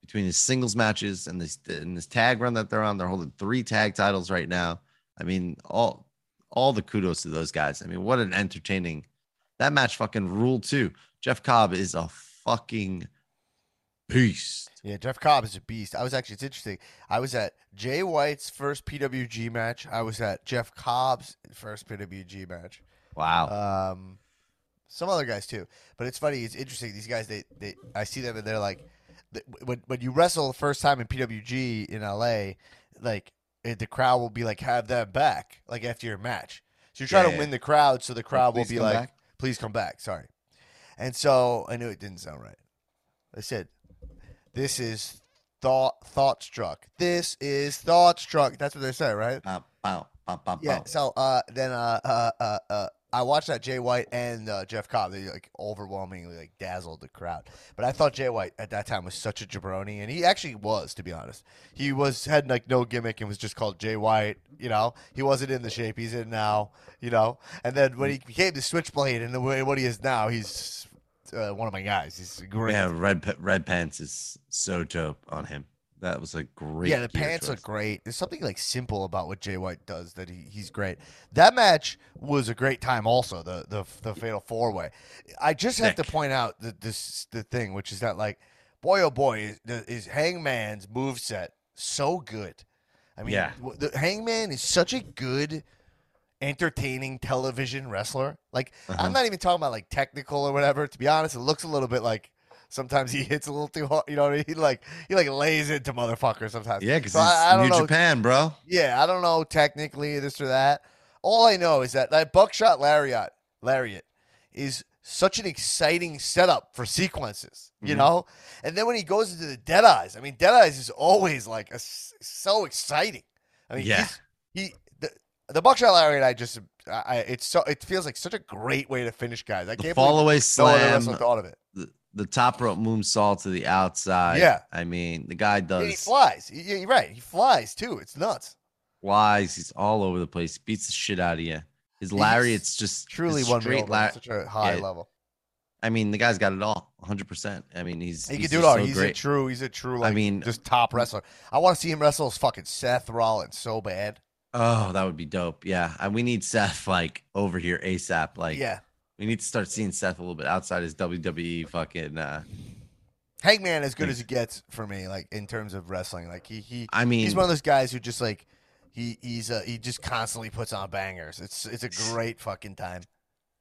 [SPEAKER 2] between his singles matches and this and this tag run that they're on they're holding three tag titles right now. I mean all all the kudos to those guys. I mean what an entertaining that match fucking ruled too. Jeff Cobb is a fucking beast.
[SPEAKER 1] Yeah, Jeff Cobb is a beast. I was actually it's interesting. I was at Jay White's first PWG match. I was at Jeff Cobb's first PWG match.
[SPEAKER 2] Wow.
[SPEAKER 1] Um, some other guys too. But it's funny. It's interesting. These guys, they, they I see them and they're like, when when you wrestle the first time in PWG in LA, like eh, the crowd will be like, have them back, like after your match. So you're trying
[SPEAKER 2] Yeah,
[SPEAKER 1] to
[SPEAKER 2] yeah.
[SPEAKER 1] win the crowd, so the crowd will be like,
[SPEAKER 2] back.
[SPEAKER 1] please come back. Sorry. And so I knew it didn't sound right. I said, this is thought thought struck. This is thought struck. That's what they say, right?
[SPEAKER 2] Bow, bow, bow,
[SPEAKER 1] Yeah. So uh, then uh, uh, uh, uh, I watched that Jay White and uh, Jeff Cobb. They like overwhelmingly like dazzled the crowd. But I thought Jay White at that time was such a jabroni, and he actually was, to be honest. He was had like no gimmick and was just called Jay White. You know, he wasn't in the shape he's in now. You know, and then when he became the Switchblade and the way what he is now, he's uh, one of my guys. He's great.
[SPEAKER 2] Yeah, red red pants is so dope on him. That was a great.
[SPEAKER 1] yeah, the pants
[SPEAKER 2] choice.
[SPEAKER 1] look great. There's something like simple about what Jay White does that he, he's great. That match was a great time. Also, the the the fatal four way. I just have to point out the this the thing, which is that like, boy oh boy, is, is Hangman's moveset so good. I mean,
[SPEAKER 2] Yeah.
[SPEAKER 1] the Hangman is such a good, entertaining television wrestler. Like,
[SPEAKER 2] Uh-huh.
[SPEAKER 1] I'm not even talking about like technical or whatever. To be honest, it looks a little bit like Sometimes he hits a little too hard. You know what I mean? He like he like lays into motherfuckers sometimes.
[SPEAKER 2] Yeah, because
[SPEAKER 1] So I- I don't
[SPEAKER 2] New
[SPEAKER 1] know.
[SPEAKER 2] Japan, bro.
[SPEAKER 1] Yeah, I don't know technically this or that. All I know is that that buckshot lariat, lariat, is such an exciting setup for sequences. You
[SPEAKER 2] Mhm.
[SPEAKER 1] know, and then when he goes into the dead eyes, I mean, dead eyes is always like a so exciting. I mean,
[SPEAKER 2] Yeah.
[SPEAKER 1] he's- he the, buckshot lariat. I just, I, it's so it feels like such a great way to finish guys. I
[SPEAKER 2] The
[SPEAKER 1] can't
[SPEAKER 2] fall away
[SPEAKER 1] no
[SPEAKER 2] slam,
[SPEAKER 1] wrestler thought of it.
[SPEAKER 2] the, the top rope moonsault to the outside.
[SPEAKER 1] Yeah.
[SPEAKER 2] I mean, the guy
[SPEAKER 1] And he flies. He- You're right. He flies too. It's nuts.
[SPEAKER 2] flies. He's all over the place. He beats the shit out of you. His
[SPEAKER 1] Larry,
[SPEAKER 2] it's just
[SPEAKER 1] Truly
[SPEAKER 2] one
[SPEAKER 1] won me
[SPEAKER 2] straight
[SPEAKER 1] over at such a high
[SPEAKER 2] yeah.
[SPEAKER 1] level.
[SPEAKER 2] I mean, the guy's got it all, 100%. I mean, he's
[SPEAKER 1] He
[SPEAKER 2] he's
[SPEAKER 1] can do it all.
[SPEAKER 2] so
[SPEAKER 1] he's a true. He's a true.
[SPEAKER 2] I mean-
[SPEAKER 1] just top wrestler. I want to see him wrestle as fucking Seth Rollins so bad.
[SPEAKER 2] Oh, that would be dope. Yeah, and we need Seth like over here ASAP. Like,
[SPEAKER 1] yeah,
[SPEAKER 2] we need to start seeing Seth a little bit outside his WWE fucking. uh
[SPEAKER 1] Hangman as good
[SPEAKER 2] Like-
[SPEAKER 1] as it gets for me. Like in terms of wrestling, like he he
[SPEAKER 2] I mean,
[SPEAKER 1] he's one of those guys who just like he he's uh, he just constantly puts on bangers. It's it's a great fucking time.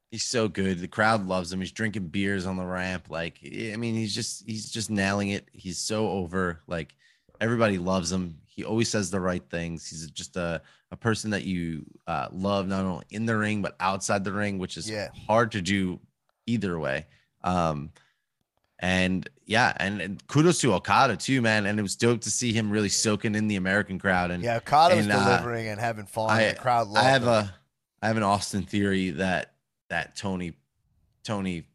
[SPEAKER 2] he's so good. The crowd loves him. He's drinking beers on the ramp. Like, I mean, he's just he's just nailing it. He's so over. Like, everybody loves him. He always says the right things. He's just a a person that you uh, love not only in the ring but outside the ring, which is
[SPEAKER 1] Yeah.
[SPEAKER 2] hard to do either way. Um, and yeah, and, and kudos to Okada too, man. And it was dope to see him really soaking in the American crowd. And
[SPEAKER 1] Yeah, Okada was
[SPEAKER 2] and, uh,
[SPEAKER 1] delivering and having fun.
[SPEAKER 2] I-
[SPEAKER 1] the crowd
[SPEAKER 2] I have
[SPEAKER 1] him.
[SPEAKER 2] a I have an Austin theory that that Tony Tony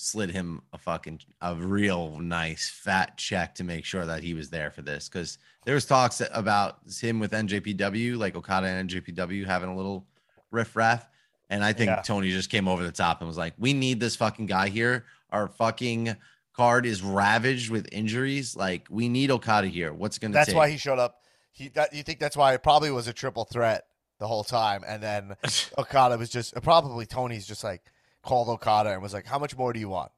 [SPEAKER 2] slid him a fucking a real nice fat check to make sure that he was there for this. Because there was talks about him with NJPW like Okada and NJPW having a little riff raff and I think
[SPEAKER 1] Yeah.
[SPEAKER 2] Tony just came over the top and was like we need this fucking guy here. Our fucking card is ravaged with injuries. Like we need Okada here. What's gonna
[SPEAKER 1] That's
[SPEAKER 2] take?
[SPEAKER 1] why he showed up. He that you think that's why it probably was a triple threat the whole time, and then Okada was just probably Tony's just like called Okada and was like, "How much more do you want?"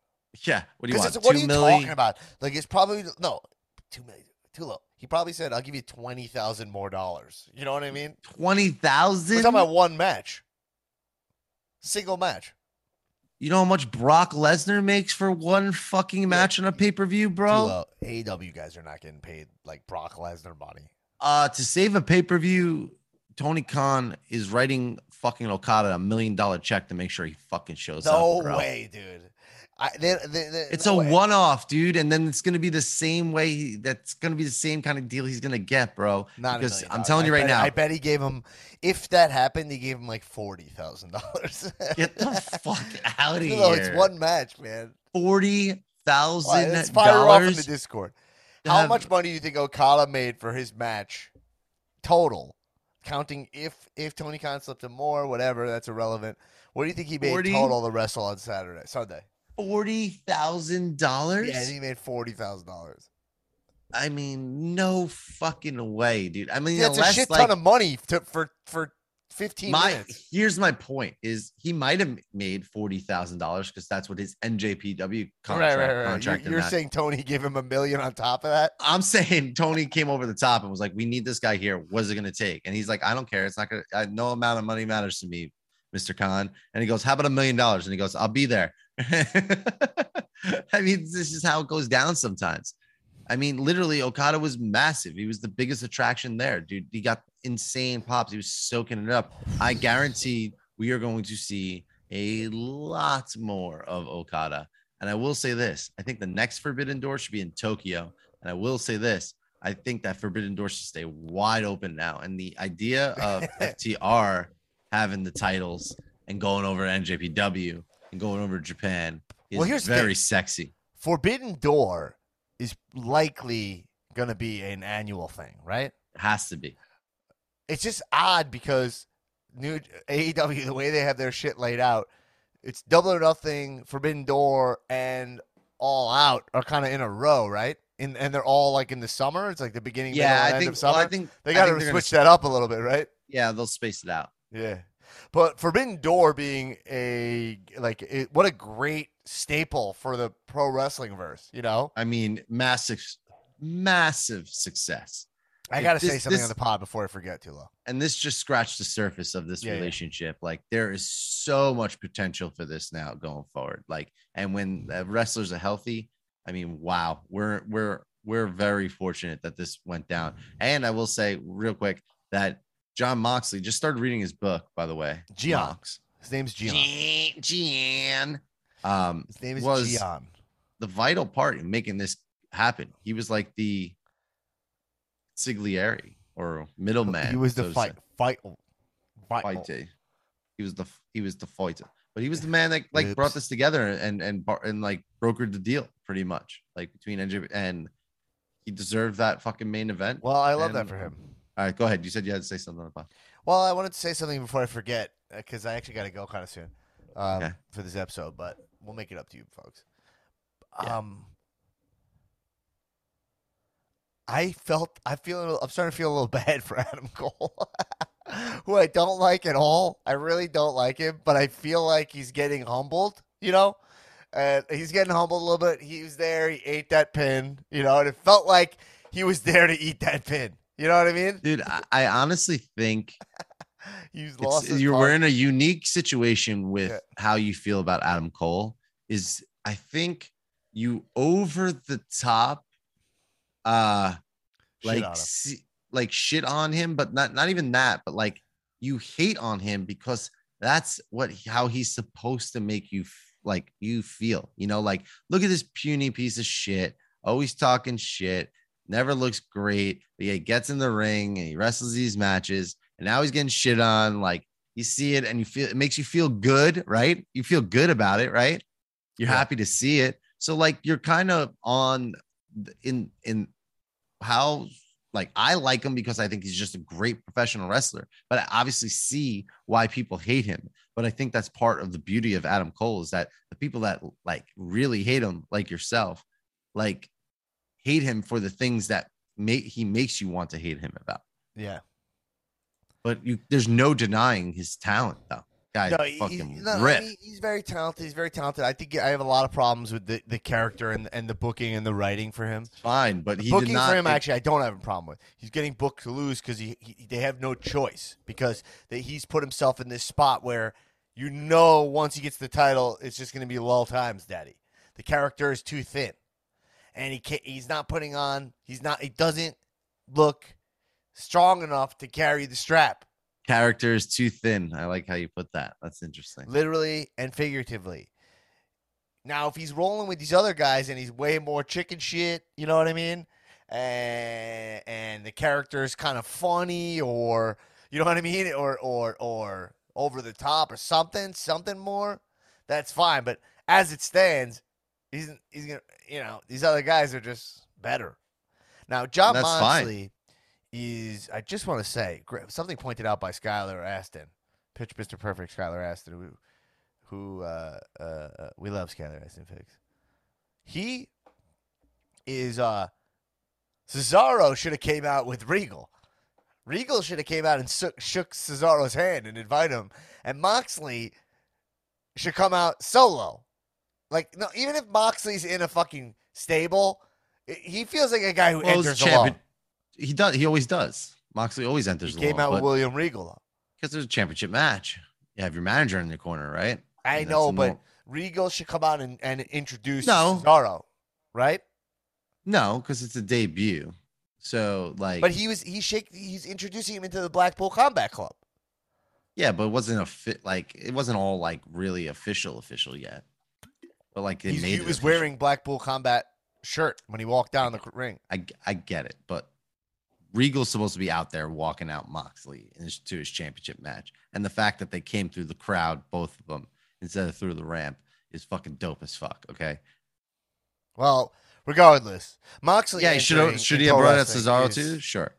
[SPEAKER 2] yeah what do you want
[SPEAKER 1] what are you
[SPEAKER 2] milli?
[SPEAKER 1] talking about? Like it's probably no two million, too low. He probably said, "I'll give you twenty thousand more dollars." You know what I mean?
[SPEAKER 2] twenty
[SPEAKER 1] We're talking about one match, single match.
[SPEAKER 2] You know how much Brock Lesnar makes for one fucking match on a pay per view, bro?
[SPEAKER 1] AEW guys are not getting paid like Brock Lesnar money.
[SPEAKER 2] Uh, to save a pay per view, Tony Khan is writing fucking Okada a million dollar check to make sure he fucking shows
[SPEAKER 1] No
[SPEAKER 2] up. bro.
[SPEAKER 1] way, dude. I, they, they, they,
[SPEAKER 2] It's
[SPEAKER 1] no
[SPEAKER 2] a
[SPEAKER 1] way.
[SPEAKER 2] one off, dude, and then it's gonna be the same way. he- That's gonna be the same kind of deal he's gonna get, bro.
[SPEAKER 1] Not
[SPEAKER 2] because I'm
[SPEAKER 1] dollars.
[SPEAKER 2] telling you
[SPEAKER 1] I
[SPEAKER 2] right
[SPEAKER 1] bet-
[SPEAKER 2] now,
[SPEAKER 1] I bet he gave him. If that happened, he gave him like forty thousand dollars.
[SPEAKER 2] get the fuck out of here.
[SPEAKER 1] No, it's one match, man.
[SPEAKER 2] Forty thousand
[SPEAKER 1] Let's fire off in the. Discord. How
[SPEAKER 2] have-
[SPEAKER 1] much money do you think Okada made for his match total? Counting if if Tony Khan slipped him more, whatever, that's irrelevant. What do you think he made
[SPEAKER 2] 40?
[SPEAKER 1] total to wrestle on Saturday, Sunday?
[SPEAKER 2] Forty thousand dollars.
[SPEAKER 1] Yeah, he made forty thousand dollars.
[SPEAKER 2] I mean, no fucking way, dude. I mean,
[SPEAKER 1] That's a shit
[SPEAKER 2] like,
[SPEAKER 1] ton of money to, for for fifteen
[SPEAKER 2] my
[SPEAKER 1] minutes.
[SPEAKER 2] here's my point: is he might have made forty thousand dollars because that's what his NJPW contract
[SPEAKER 1] right, right, right.
[SPEAKER 2] contract.
[SPEAKER 1] You're, you're saying Tony gave him a million on top of that?
[SPEAKER 2] I'm saying Tony came over the top and was like, "We need this guy here. What is it going to take?" And he's like, "I don't care. It's not going to. No amount of money matters to me, Mr. Khan." And he goes, "How about a million dollars?" And he goes, "I'll be there." I mean, this is how it goes down sometimes. I mean, literally, Okada was massive. He was the biggest attraction there, dude. He got insane pops. He was soaking it up. I guarantee we are going to see a lot more of Okada. And I will say this I think the next Forbidden Door should be in Tokyo. And I will say this I think that Forbidden Door should stay wide open now. And the idea of FTR having the titles and going over to NJPW and going over to Japan is
[SPEAKER 1] Well, here's
[SPEAKER 2] very sexy.
[SPEAKER 1] Forbidden Door is likely going to be an annual thing, right?
[SPEAKER 2] It has to be.
[SPEAKER 1] It's just odd because new AEW, the way they have their shit laid out, it's double or nothing, Forbidden Door, and All Out are kind of in a row, right? In, and they're all like in the summer. It's like the beginning,
[SPEAKER 2] Yeah, I
[SPEAKER 1] end
[SPEAKER 2] think,
[SPEAKER 1] of summer.
[SPEAKER 2] well, I think
[SPEAKER 1] they got to
[SPEAKER 2] gonna
[SPEAKER 1] switch that up a little bit, right?
[SPEAKER 2] Yeah, they'll space it out.
[SPEAKER 1] Yeah. But Forbidden Door being a like it, what a great staple for the pro wrestling verse, you know?
[SPEAKER 2] I mean, massive, massive success.
[SPEAKER 1] I got to say something
[SPEAKER 2] this-
[SPEAKER 1] on the pod before I forget too low.
[SPEAKER 2] And this just scratched the surface of this
[SPEAKER 1] Yeah, yeah.
[SPEAKER 2] relationship. Like, there is so much potential for this now going forward. Like, and when the wrestlers are healthy, I mean, wow, we're we're we're very fortunate that this went down. And I will say real quick that Jon Moxley just started reading his book, by the way.
[SPEAKER 1] Gian.
[SPEAKER 2] Mox.
[SPEAKER 1] His name's Gian.
[SPEAKER 2] Gian. Gian. Um,
[SPEAKER 1] His name is
[SPEAKER 2] was-
[SPEAKER 1] Gian.
[SPEAKER 2] the vital part in making this happen. He was like the Siglieri or middleman.
[SPEAKER 1] He was the
[SPEAKER 2] to
[SPEAKER 1] fight,
[SPEAKER 2] say.
[SPEAKER 1] fight, fight.
[SPEAKER 2] fighter. He was the he was the fighter, but he was the man that like
[SPEAKER 1] Oops.
[SPEAKER 2] brought this together and and and like brokered the deal pretty much like between NJ and he deserved that fucking main event.
[SPEAKER 1] Well, I love that for him.
[SPEAKER 2] All right, go ahead. You said you had to say something about.
[SPEAKER 1] Well, I wanted to say something before I forget because I actually got to go kind of soon um,
[SPEAKER 2] Okay.
[SPEAKER 1] for this episode, but we'll make it up to you folks.
[SPEAKER 2] Yeah.
[SPEAKER 1] Um, I felt I feel I'm starting to feel a little bad for Adam Cole, who I don't like at all. I really don't like him, but I feel like he's getting humbled. You know, uh, he's getting humbled a little bit. He was there. He ate that pin. You know, and it felt like he was there to eat that pin. You know what I mean?
[SPEAKER 2] Dude, I, I honestly think
[SPEAKER 1] He's lost. his
[SPEAKER 2] you're we're in a unique situation with
[SPEAKER 1] Yeah.
[SPEAKER 2] how you feel about Adam Cole. Is I think you over the top, uh,
[SPEAKER 1] Shit
[SPEAKER 2] like see, like shit on him, but not not even that, but like you hate on him because that's what how he's supposed to make you like you feel. You know, like look at this puny piece of shit, always talking shit, never looks great, but he gets in the ring and he wrestles these matches, and now he's getting shit on. Like you see it and you feel it makes you feel good, right? You feel good about it, right? You're
[SPEAKER 1] Yeah.
[SPEAKER 2] happy to see it. So like you're kind of on in in how like I like him because I think he's just a great professional wrestler, but I obviously see why people hate him. But I think that's part of the beauty of Adam Cole is that the people that like really hate him, like yourself, like hate him for the things that make he makes you want to hate him about.
[SPEAKER 1] Yeah.
[SPEAKER 2] But you there's no denying his talent though. Guy
[SPEAKER 1] No,
[SPEAKER 2] fucking
[SPEAKER 1] he's, no, I mean, he's very talented. He's very talented. I think I have a lot of problems with the, the character and, and the booking and the writing for him.
[SPEAKER 2] Fine, but
[SPEAKER 1] The
[SPEAKER 2] he
[SPEAKER 1] booking
[SPEAKER 2] did not
[SPEAKER 1] for him,
[SPEAKER 2] it-
[SPEAKER 1] actually, I don't have a problem with. He's getting booked to lose because he, he they have no choice because they, he's put himself in this spot where you know once he gets the title, it's just going to be lull times, Daddy. The character is too thin, and he can't, he's not putting on. He's not. He doesn't look strong enough to carry the strap,
[SPEAKER 2] character is too thin. I like how you put that. That's interesting.
[SPEAKER 1] literally and figuratively. Now, if he's rolling with these other guys and he's way more chicken shit, you know what I mean? And, and the character is kind of funny or, you know what I mean? Or, or, or over the top or something, something more, that's fine. But as it stands, he's, he's going to, you know, these other guys are just better. Now,
[SPEAKER 2] Jon.
[SPEAKER 1] Moxley is, I just want to say, something pointed out by Skylar Aston, Pitch Mr. Perfect Skylar Aston, who, who uh, uh, uh, we love Skylar Aston Fix. He is uh Cesaro should have came out with Regal. Regal should have came out and shook, shook Cesaro's hand and invited him, and Moxley should come out solo. Like no, even if Moxley's in a fucking stable, he feels like a guy who
[SPEAKER 2] Well,
[SPEAKER 1] enters
[SPEAKER 2] champion-
[SPEAKER 1] alone.
[SPEAKER 2] He does. He always does. Moxley always enters.
[SPEAKER 1] The
[SPEAKER 2] ring.
[SPEAKER 1] He came out with William Regal. Though.
[SPEAKER 2] because there's a championship match. You have your manager in the corner, right?
[SPEAKER 1] I know, but
[SPEAKER 2] nor-
[SPEAKER 1] Regal should come out and, and introduce
[SPEAKER 2] No.
[SPEAKER 1] Cesaro, right?
[SPEAKER 2] no, because it's a debut. So like,
[SPEAKER 1] But he was he shake he's introducing him into the Blackpool Combat Club.
[SPEAKER 2] yeah, but it wasn't a fit. Like it wasn't all like really official, official yet. But like they
[SPEAKER 1] He's-
[SPEAKER 2] made
[SPEAKER 1] he was
[SPEAKER 2] official.
[SPEAKER 1] wearing Blackpool Combat shirt when he walked down the ring.
[SPEAKER 2] I I get it, but Regal's supposed to be out there walking out Moxley in his, to his championship match, and the fact that they came through the crowd, both of them, instead of through the ramp, is fucking dope as fuck. Okay.
[SPEAKER 1] Well, regardless, Moxley.
[SPEAKER 2] yeah, should should he have brought out Cesaro
[SPEAKER 1] is-
[SPEAKER 2] too? Sure.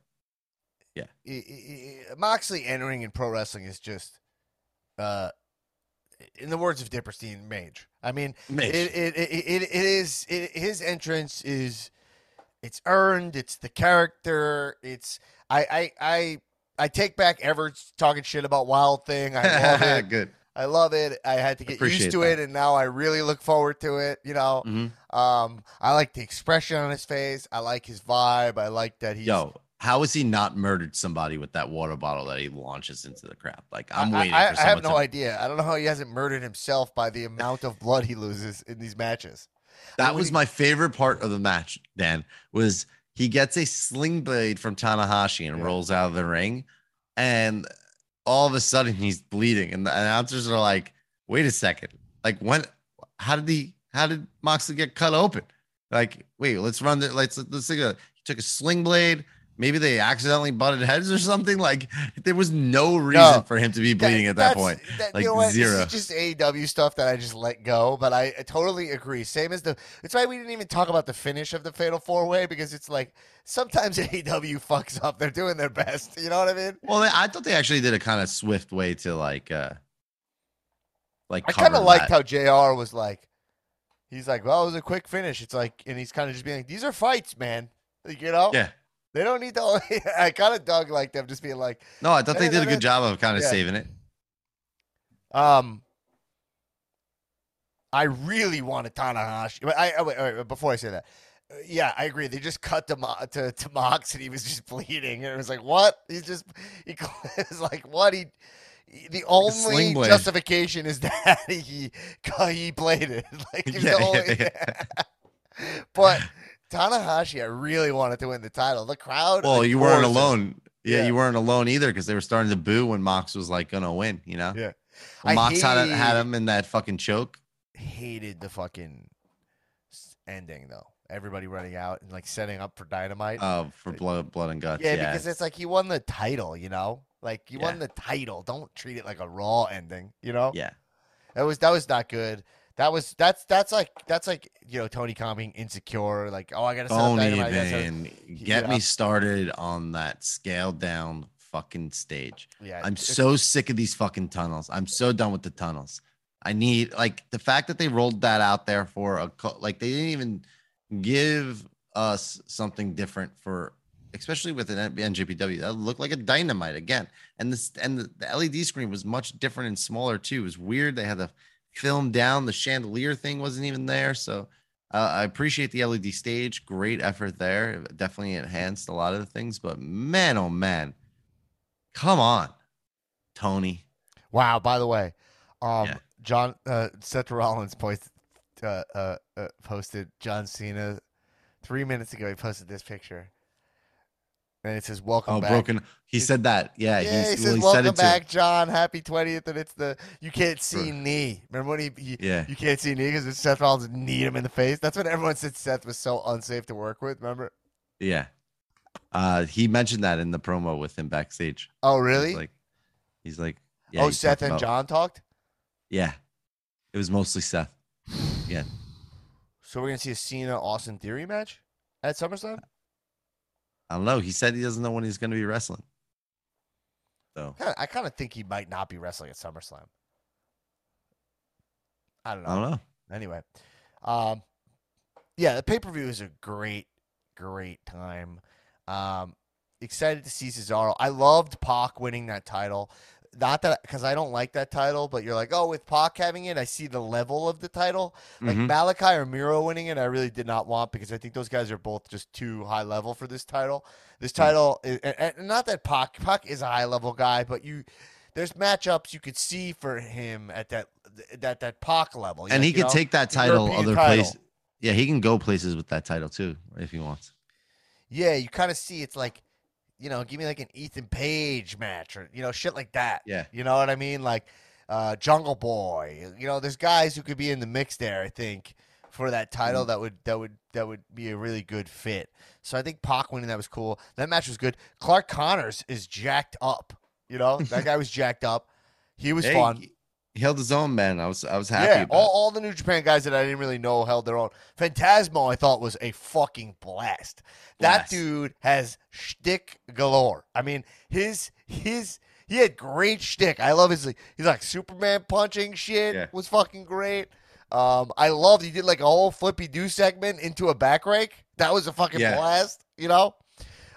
[SPEAKER 1] Yeah. Moxley entering in pro wrestling is just, uh, in the words of Dipperstein, mage. I mean,
[SPEAKER 2] Mitch.
[SPEAKER 1] it it, it, it, it is it, his entrance is it's earned it's the character it's i i i, I take back ever talking shit about wild thing i love it
[SPEAKER 2] Good.
[SPEAKER 1] i love it i had to get used to
[SPEAKER 2] that.
[SPEAKER 1] it and now i really look forward to it you know
[SPEAKER 2] Mhm.
[SPEAKER 1] um i like the expression on his face i like his vibe i like that he's
[SPEAKER 2] Yo, how has he not murdered somebody with that water bottle that he launches into the crowd? Like I'm
[SPEAKER 1] I-
[SPEAKER 2] waiting
[SPEAKER 1] I, I have no
[SPEAKER 2] to.
[SPEAKER 1] idea. I don't know how he hasn't murdered himself by the amount of blood he loses in these matches.
[SPEAKER 2] That was my favorite part of the match, Dan, was he gets a sling blade from Tanahashi and
[SPEAKER 1] Yeah.
[SPEAKER 2] rolls out of the ring. And all of a sudden he's bleeding. And the announcers are like, wait a second. Like when how did he how did Moxley get cut open? Like, wait, let's run the let's let's think of he took a sling blade. Maybe they accidentally butted heads or something. Like there was no reason
[SPEAKER 1] No.
[SPEAKER 2] for him to be
[SPEAKER 1] That-
[SPEAKER 2] bleeding at that point.
[SPEAKER 1] that-
[SPEAKER 2] Like
[SPEAKER 1] you know
[SPEAKER 2] zero.
[SPEAKER 1] Just AEW stuff that I just let go, but I, I totally agree. Same as the. It's why we didn't even talk about the finish of the Fatal Four Way because it's like sometimes AEW fucks up. They're doing their best. You know what I mean?
[SPEAKER 2] Well, I thought they actually did a kind of swift way to like, uh like
[SPEAKER 1] I kind of liked how Jr. was like. He's like, well, it was a quick finish. It's like, and he's kind of just being like, these are fights, man. Like, you know,
[SPEAKER 2] Yeah,
[SPEAKER 1] they don't need to. I kind of dug like them just being like,
[SPEAKER 2] no, I thought they did a good job of kind of
[SPEAKER 1] Yeah.
[SPEAKER 2] saving it.
[SPEAKER 1] Um, I really want wanted Tanahashi. But I, I wait, wait, wait, before I say that, uh, yeah, I agree. They just cut to Mo- to, to Mox and he was just bleeding, and it was like, what? He's just he was like what he. The only
[SPEAKER 2] blade.
[SPEAKER 1] justification is that he he played it. Like
[SPEAKER 2] Yeah,
[SPEAKER 1] the only,
[SPEAKER 2] yeah,
[SPEAKER 1] but Tanahashi, I really wanted to win the title. The crowd.
[SPEAKER 2] Well, you weren't alone. Yeah,
[SPEAKER 1] Yeah.
[SPEAKER 2] you weren't alone either because they were starting to boo when Mox was like gonna win. You know,
[SPEAKER 1] Yeah.
[SPEAKER 2] When
[SPEAKER 1] I
[SPEAKER 2] Mox had had him in that fucking choke.
[SPEAKER 1] hated the fucking s- ending though. Everybody running out and like setting up for dynamite.
[SPEAKER 2] Uh, for blood, blood and guts.
[SPEAKER 1] yeah,
[SPEAKER 2] Yeah,
[SPEAKER 1] because it's like he won the title, you know. Like you won the title. Don't treat it like a raw ending, you know.
[SPEAKER 2] yeah.
[SPEAKER 1] That was that was not good. That was that's that's like that's like you know Tony Khan being insecure. Like oh I gotta set up
[SPEAKER 2] Don't.
[SPEAKER 1] I gotta set up-"
[SPEAKER 2] even get
[SPEAKER 1] yeah.
[SPEAKER 2] me started on that scaled down fucking stage.
[SPEAKER 1] Yeah,
[SPEAKER 2] I'm so sick of these fucking tunnels. I'm so done with the tunnels. I need like the fact that they rolled that out there for a like they didn't even give us something different for especially with an NJPW that looked like a dynamite again. And this and the, the LED screen was much different and smaller too. It was weird. They had the film down. The chandelier thing wasn't even there. So uh, I appreciate the LED stage. Great effort there. It definitely enhanced a lot of the things. But man, oh man, come on, Tony.
[SPEAKER 1] Wow. By the way, um,
[SPEAKER 2] Yeah.
[SPEAKER 1] John uh, Seth Rollins posted uh, uh, uh, posted John Cena three minutes ago. He posted this picture, and it says "Welcome
[SPEAKER 2] Oh,
[SPEAKER 1] back."
[SPEAKER 2] broken. He
[SPEAKER 1] He's-
[SPEAKER 2] said that. Yeah,
[SPEAKER 1] Yeah,
[SPEAKER 2] he's,
[SPEAKER 1] he
[SPEAKER 2] well,
[SPEAKER 1] says
[SPEAKER 2] he said
[SPEAKER 1] "Welcome
[SPEAKER 2] it
[SPEAKER 1] back,
[SPEAKER 2] too.
[SPEAKER 1] John. Happy twentieth." And it's the you can't see knee. Remember when he, he
[SPEAKER 2] Yeah,
[SPEAKER 1] you can't see knee because Seth Rollins kneed him in the face. That's when everyone said Seth was so unsafe to work with. Remember?
[SPEAKER 2] yeah. Uh, he mentioned that in the promo with him backstage.
[SPEAKER 1] Oh,
[SPEAKER 2] He's
[SPEAKER 1] really?
[SPEAKER 2] like, he's like, yeah,
[SPEAKER 1] oh,
[SPEAKER 2] he
[SPEAKER 1] Seth and
[SPEAKER 2] about-
[SPEAKER 1] John talked.
[SPEAKER 2] Yeah, it was mostly Seth. Yeah,
[SPEAKER 1] So we're gonna see a Cena Austin Theory match at SummerSlam.
[SPEAKER 2] I don't know. He said he doesn't know when he's going to be wrestling. So
[SPEAKER 1] I kind of think he might not be wrestling at SummerSlam. I don't know.
[SPEAKER 2] I don't know.
[SPEAKER 1] Anyway, um, yeah, the pay per view is a great, great time. Um, excited to see Cesaro. I loved Pac winning that title. Not that because I don't like that title, but you're like, oh, with Pac having it, I see the level of the title. Like
[SPEAKER 2] Mhm.
[SPEAKER 1] Malakai or Miro winning it, I really did not want because I think those guys are both just too high level for this title. This title, is, and, and not that Pac, Pac is a high level guy, but you, there's matchups you could see for him at that that that Pac level,
[SPEAKER 2] and he could
[SPEAKER 1] know?
[SPEAKER 2] take that title
[SPEAKER 1] European
[SPEAKER 2] other
[SPEAKER 1] title.
[SPEAKER 2] places. Yeah, he can go places with that title too if he wants.
[SPEAKER 1] Yeah, you kind of see it's like, you know, give me like an Ethan Page match or you know shit like that.
[SPEAKER 2] Yeah.
[SPEAKER 1] You know what I mean? Like uh, Jungle Boy. You know, there's guys who could be in the mix there. I think for that
[SPEAKER 2] Mm-hmm.
[SPEAKER 1] title that would that would that would be a really good fit. So I think Pac winning that was cool. That match was good. Clark Connors is jacked up. You know, that guy was jacked up. He was
[SPEAKER 2] Hey,
[SPEAKER 1] fun.
[SPEAKER 2] He he held his own, man. I was I was happy.
[SPEAKER 1] Yeah,
[SPEAKER 2] about
[SPEAKER 1] all,
[SPEAKER 2] it.
[SPEAKER 1] all the New Japan guys that I didn't really know held their own. Phantasmo, I thought was a fucking blast. That
[SPEAKER 2] Blast.
[SPEAKER 1] dude has shtick galore. I mean, his his he had great shtick. I love his. He's like Superman punching shit
[SPEAKER 2] Yeah.
[SPEAKER 1] was fucking great. Um, I loved he did like a whole flippy do segment into a back rake. That was a fucking
[SPEAKER 2] Yeah.
[SPEAKER 1] blast. You know.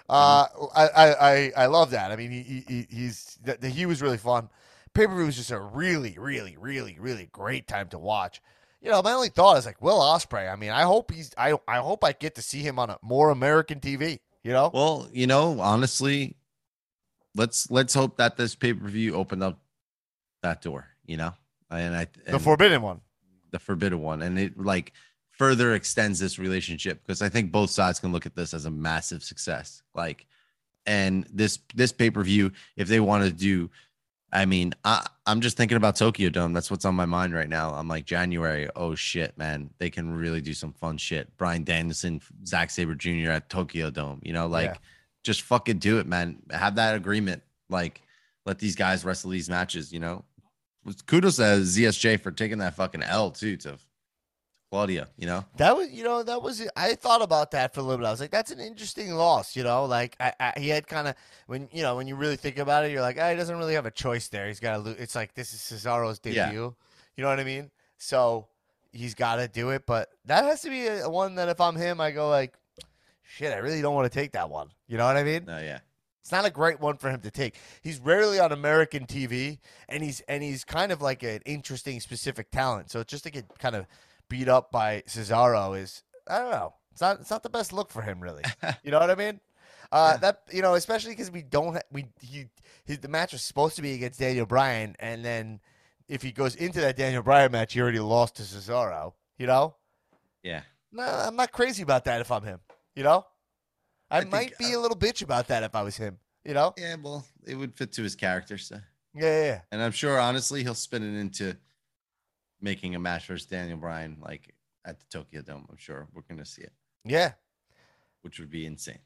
[SPEAKER 1] Uh, I, I, I, I love that. I mean, he, he- he he's he was really fun. Pay per view was just a really, really, really, really great time to watch. You know, my only thought is like Will Ospreay. I mean, I hope he's. I I hope I get to see him on a more American TV. You know,
[SPEAKER 2] Well, you know, honestly, let's let's hope that this pay per view opened up that door. You know, and I
[SPEAKER 1] the Forbidden One.
[SPEAKER 2] the forbidden one, and it like further extends this relationship because I think both sides can look at this as a massive success. Like, and this this pay per view, if they want to do, I mean, I I'm just thinking about Tokyo Dome. That's what's on my mind right now. I'm like January. Oh shit, man, they can really do some fun shit. Bryan Danielson, Zack Sabre Jr. at Tokyo Dome. You know, like
[SPEAKER 1] Yeah.
[SPEAKER 2] just fucking do it, man. Have that agreement. Like, let these guys wrestle these matches. You know, kudos to ZSJ for taking that fucking L too to Claudio. You know,
[SPEAKER 1] That was, you know, that was. I thought about that for a little bit. I was like, that's an interesting loss. You know, like I, I he had kind of when you know when you really think about it, you're like, ah, he doesn't really have a choice there. He's got to lose. It's like this is Cesaro's debut.
[SPEAKER 2] Yeah.
[SPEAKER 1] You know what I mean? So he's got to do it. But that has to be a, one that if I'm him, I go like, shit, I really don't want to take that one. You know what I mean?
[SPEAKER 2] no, yeah,
[SPEAKER 1] It's not a great one for him to take. He's rarely on American TV, and he's and he's kind of like an interesting, specific talent. So just to get kind of beat up by Cesaro is I don't know. It's not it's not the best look for him, really. You know what I mean? Uh,
[SPEAKER 2] Yeah.
[SPEAKER 1] That you know, especially because we don't we he, he the match was supposed to be against Daniel Bryan, and then if he goes into that Daniel Bryan match, he already lost to Cesaro. You know?
[SPEAKER 2] yeah.
[SPEAKER 1] No, I'm not crazy about that if I'm him. You know? I,
[SPEAKER 2] I think,
[SPEAKER 1] might be
[SPEAKER 2] uh,
[SPEAKER 1] a little bitch about that if I was him. You know?
[SPEAKER 2] Yeah, well, it would fit to his character. So,
[SPEAKER 1] Yeah, yeah, yeah.
[SPEAKER 2] and I'm sure, honestly, he'll spin it into making a match versus Daniel Bryan, like at the Tokyo Dome. I'm sure we're gonna see it,
[SPEAKER 1] Yeah.
[SPEAKER 2] which would be insane.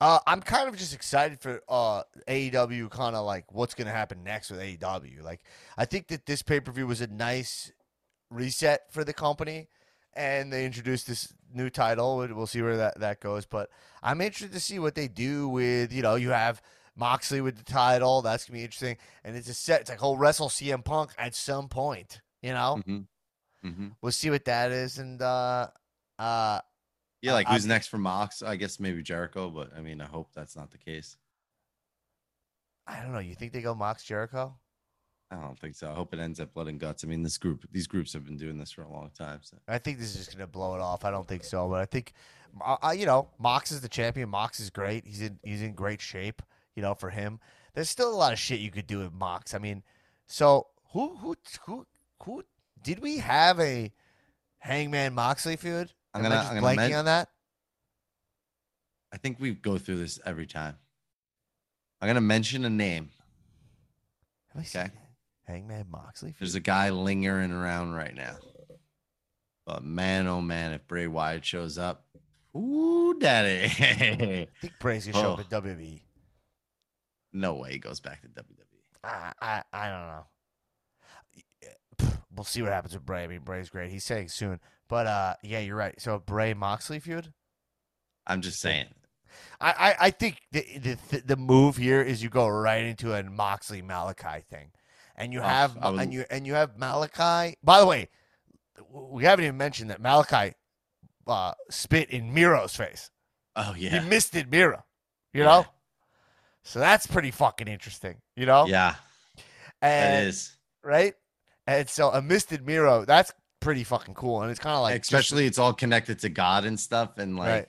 [SPEAKER 1] Uh, I'm kind of just excited for uh, AEW, kind of like what's going to happen next with AEW. Like, I think that this pay per view was a nice reset for the company, and they introduced this new title. We'll we'll see where that, that goes. But I'm interested to see what they do with, you know, you have Moxley with the title. That's going to be interesting. And it's a set, it's like, whole wrestle CM Punk at some point, you know?
[SPEAKER 2] hmm hmm
[SPEAKER 1] We'll see what that is. And, uh, uh,
[SPEAKER 2] Yeah, like
[SPEAKER 1] I-
[SPEAKER 2] who's next for Mox? I guess maybe Jericho, but I mean, I hope that's not the case.
[SPEAKER 1] I don't know. You think they go Mox Jericho?
[SPEAKER 2] I don't think so. I hope it ends up blood and guts. I mean, this group, these groups have been doing this for a long time. So
[SPEAKER 1] I think this is just gonna blow it off. I don't think so, but I think, I, I- you know, Mox is the champion. Mox is great. He's in he's in great shape. You know, for him, there's still a lot of shit you could do with Mox. I mean, so who who who who did we have a Hangman Moxley feud?
[SPEAKER 2] I'm gonna-
[SPEAKER 1] I just
[SPEAKER 2] I'm gonna
[SPEAKER 1] blanking
[SPEAKER 2] men-
[SPEAKER 1] on that.
[SPEAKER 2] I think we go through this every time. I'm gonna mention a name.
[SPEAKER 1] Have I seen
[SPEAKER 2] Okay.
[SPEAKER 1] Hangman Moxley feud?
[SPEAKER 2] There's a guy lingering around right now. But man, oh man, if Bray Wyatt shows up, ooh, daddy.
[SPEAKER 1] I think Bray's gonna show up
[SPEAKER 2] Oh.
[SPEAKER 1] at WWE.
[SPEAKER 2] No way he goes back to. WWE.
[SPEAKER 1] I, I I don't know. We'll see what happens with Bray. I mean, Bray's great. He's saying soon, but uh, yeah, you're right. So Bray Moxley feud.
[SPEAKER 2] I'm just saying.
[SPEAKER 1] I, I, I think the, the the move here is you go right into a Moxley Malakai thing, and you
[SPEAKER 2] Oh,
[SPEAKER 1] have
[SPEAKER 2] I would-
[SPEAKER 1] and you and you have Malakai. By the way, we haven't even mentioned that Malakai uh, spit in Miro's face.
[SPEAKER 2] Oh yeah.
[SPEAKER 1] He missed it, Miro. You
[SPEAKER 2] Yeah.
[SPEAKER 1] know, so that's pretty fucking interesting. You know,
[SPEAKER 2] Yeah,
[SPEAKER 1] and
[SPEAKER 2] it is.
[SPEAKER 1] right? And so a misted Miro, that's pretty fucking cool. And it's kind of like just-
[SPEAKER 2] Especially it's all connected to God and stuff. And like
[SPEAKER 1] Right.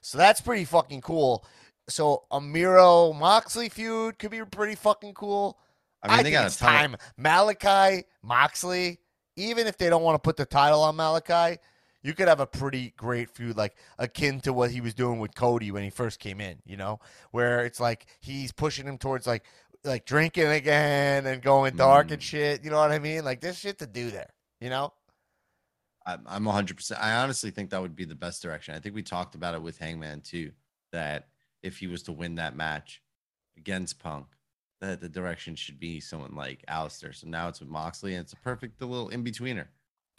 [SPEAKER 1] so that's pretty fucking cool. So a Miro Moxley feud could be pretty fucking cool.
[SPEAKER 2] I mean they
[SPEAKER 1] think
[SPEAKER 2] got
[SPEAKER 1] it's
[SPEAKER 2] a
[SPEAKER 1] time.
[SPEAKER 2] of
[SPEAKER 1] Malakai Moxley, even if they don't want to put the title on Malakai, you could have a pretty great feud, like akin to what he was doing with Cody when he first came in. You know, where it's like he's pushing him towards like like drinking again and going dark and
[SPEAKER 2] Mm.
[SPEAKER 1] shit. You know what I mean? Like there's shit to do there. You know?
[SPEAKER 2] I'm, I'm 100%. I honestly think that would be the best direction. I think we talked about it with Hangman too, that if he was to win that match against Punk, that the direction should be someone like Alistair. So now it's with Moxley, and it's a perfect little in betweener.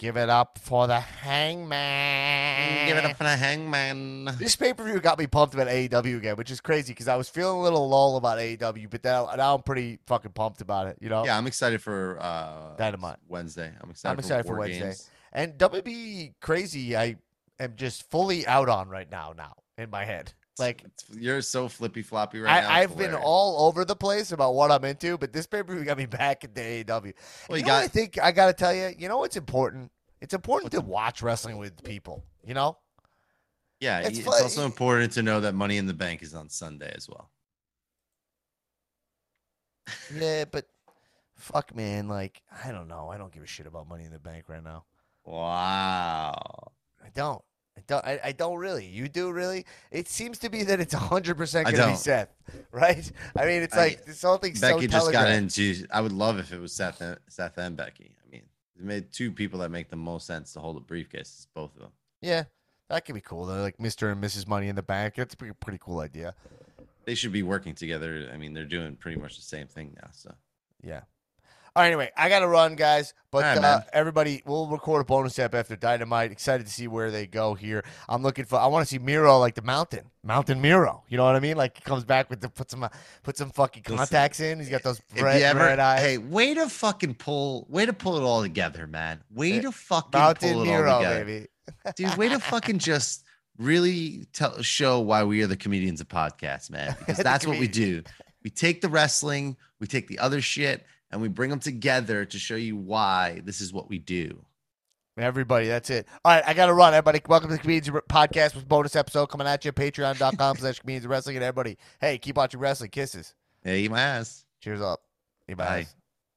[SPEAKER 1] Give it up for the Hangman.
[SPEAKER 2] Give it up for the Hangman.
[SPEAKER 1] This pay per view got me pumped about AEW again, which is crazy because I was feeling a little lull about AEW, but now, now I'm pretty fucking pumped about it. You know?
[SPEAKER 2] Yeah, I'm excited for uh,
[SPEAKER 1] Dynamite.
[SPEAKER 2] Wednesday. I'm excited.
[SPEAKER 1] I'm excited for
[SPEAKER 2] War
[SPEAKER 1] Wednesday.
[SPEAKER 2] Games.
[SPEAKER 1] And WB crazy, I am just fully out on right now. Now in my head, like
[SPEAKER 2] It's- you're so flippy floppy right now.
[SPEAKER 1] I,
[SPEAKER 2] it's
[SPEAKER 1] I've been all over the place about what I'm into, but this pay per view got me back into AEW.
[SPEAKER 2] Well,
[SPEAKER 1] you
[SPEAKER 2] you
[SPEAKER 1] know what I think I got to tell you. You know what's important? It's important to watch wrestling with people. You know,
[SPEAKER 2] yeah.
[SPEAKER 1] it's
[SPEAKER 2] It's, also important to know that Money in the Bank is on Sunday as well.
[SPEAKER 1] yeah, but fuck, man. Like I don't know. I don't give a shit about Money in the Bank right now.
[SPEAKER 2] Wow.
[SPEAKER 1] I don't. I don't. I, I don't really. You do really. It seems to be that it's hundred percent going to be. Seth, right? I mean, it's
[SPEAKER 2] I-
[SPEAKER 1] like this whole thing's
[SPEAKER 2] Becky
[SPEAKER 1] so
[SPEAKER 2] just got into. I would love if it was Seth, and, Seth and Becky. I mean, they made two people that make the most sense to hold a briefcase. It's both of them.
[SPEAKER 1] Yeah, that could be cool. Though, like Mister and Mrs. Money in the Bank. That's a pretty, pretty cool idea.
[SPEAKER 2] They should be working together. I mean, they're doing pretty much the same thing now. So
[SPEAKER 1] Yeah. All right, anyway, I got to run, guys. But
[SPEAKER 2] right,
[SPEAKER 1] uh, everybody, we'll record a bonus app after Dynamite. Excited to see where they go here. I'm looking for. I want to see Miro like the Mountain, Mountain Miro. You know what I mean? Like he comes back with the put some uh, put some fucking
[SPEAKER 2] Listen,
[SPEAKER 1] contacts in. He's got those red,
[SPEAKER 2] ever,
[SPEAKER 1] red eyes.
[SPEAKER 2] hey, way to fucking pull, way to pull it all together, man. Way
[SPEAKER 1] Eh,
[SPEAKER 2] to fucking
[SPEAKER 1] Mountain
[SPEAKER 2] pull it
[SPEAKER 1] Miro,
[SPEAKER 2] all together,
[SPEAKER 1] baby.
[SPEAKER 2] dude. Way to fucking just really tell show why we are the comedians of podcasts, man. Because that's what we do. We take the wrestling, we take the other shit, and we bring them together to show you why this is what we do.
[SPEAKER 1] Everybody, that's it. All right, I got to run. Everybody, welcome to the Comedians Podcast with bonus episode coming at you. Patreon.com slash Comedians Wrestling. And everybody, hey, keep watching wrestling. Kisses.
[SPEAKER 2] Hey, eat my ass.
[SPEAKER 1] Cheers up. Hey,
[SPEAKER 2] Bye.
[SPEAKER 1] bye.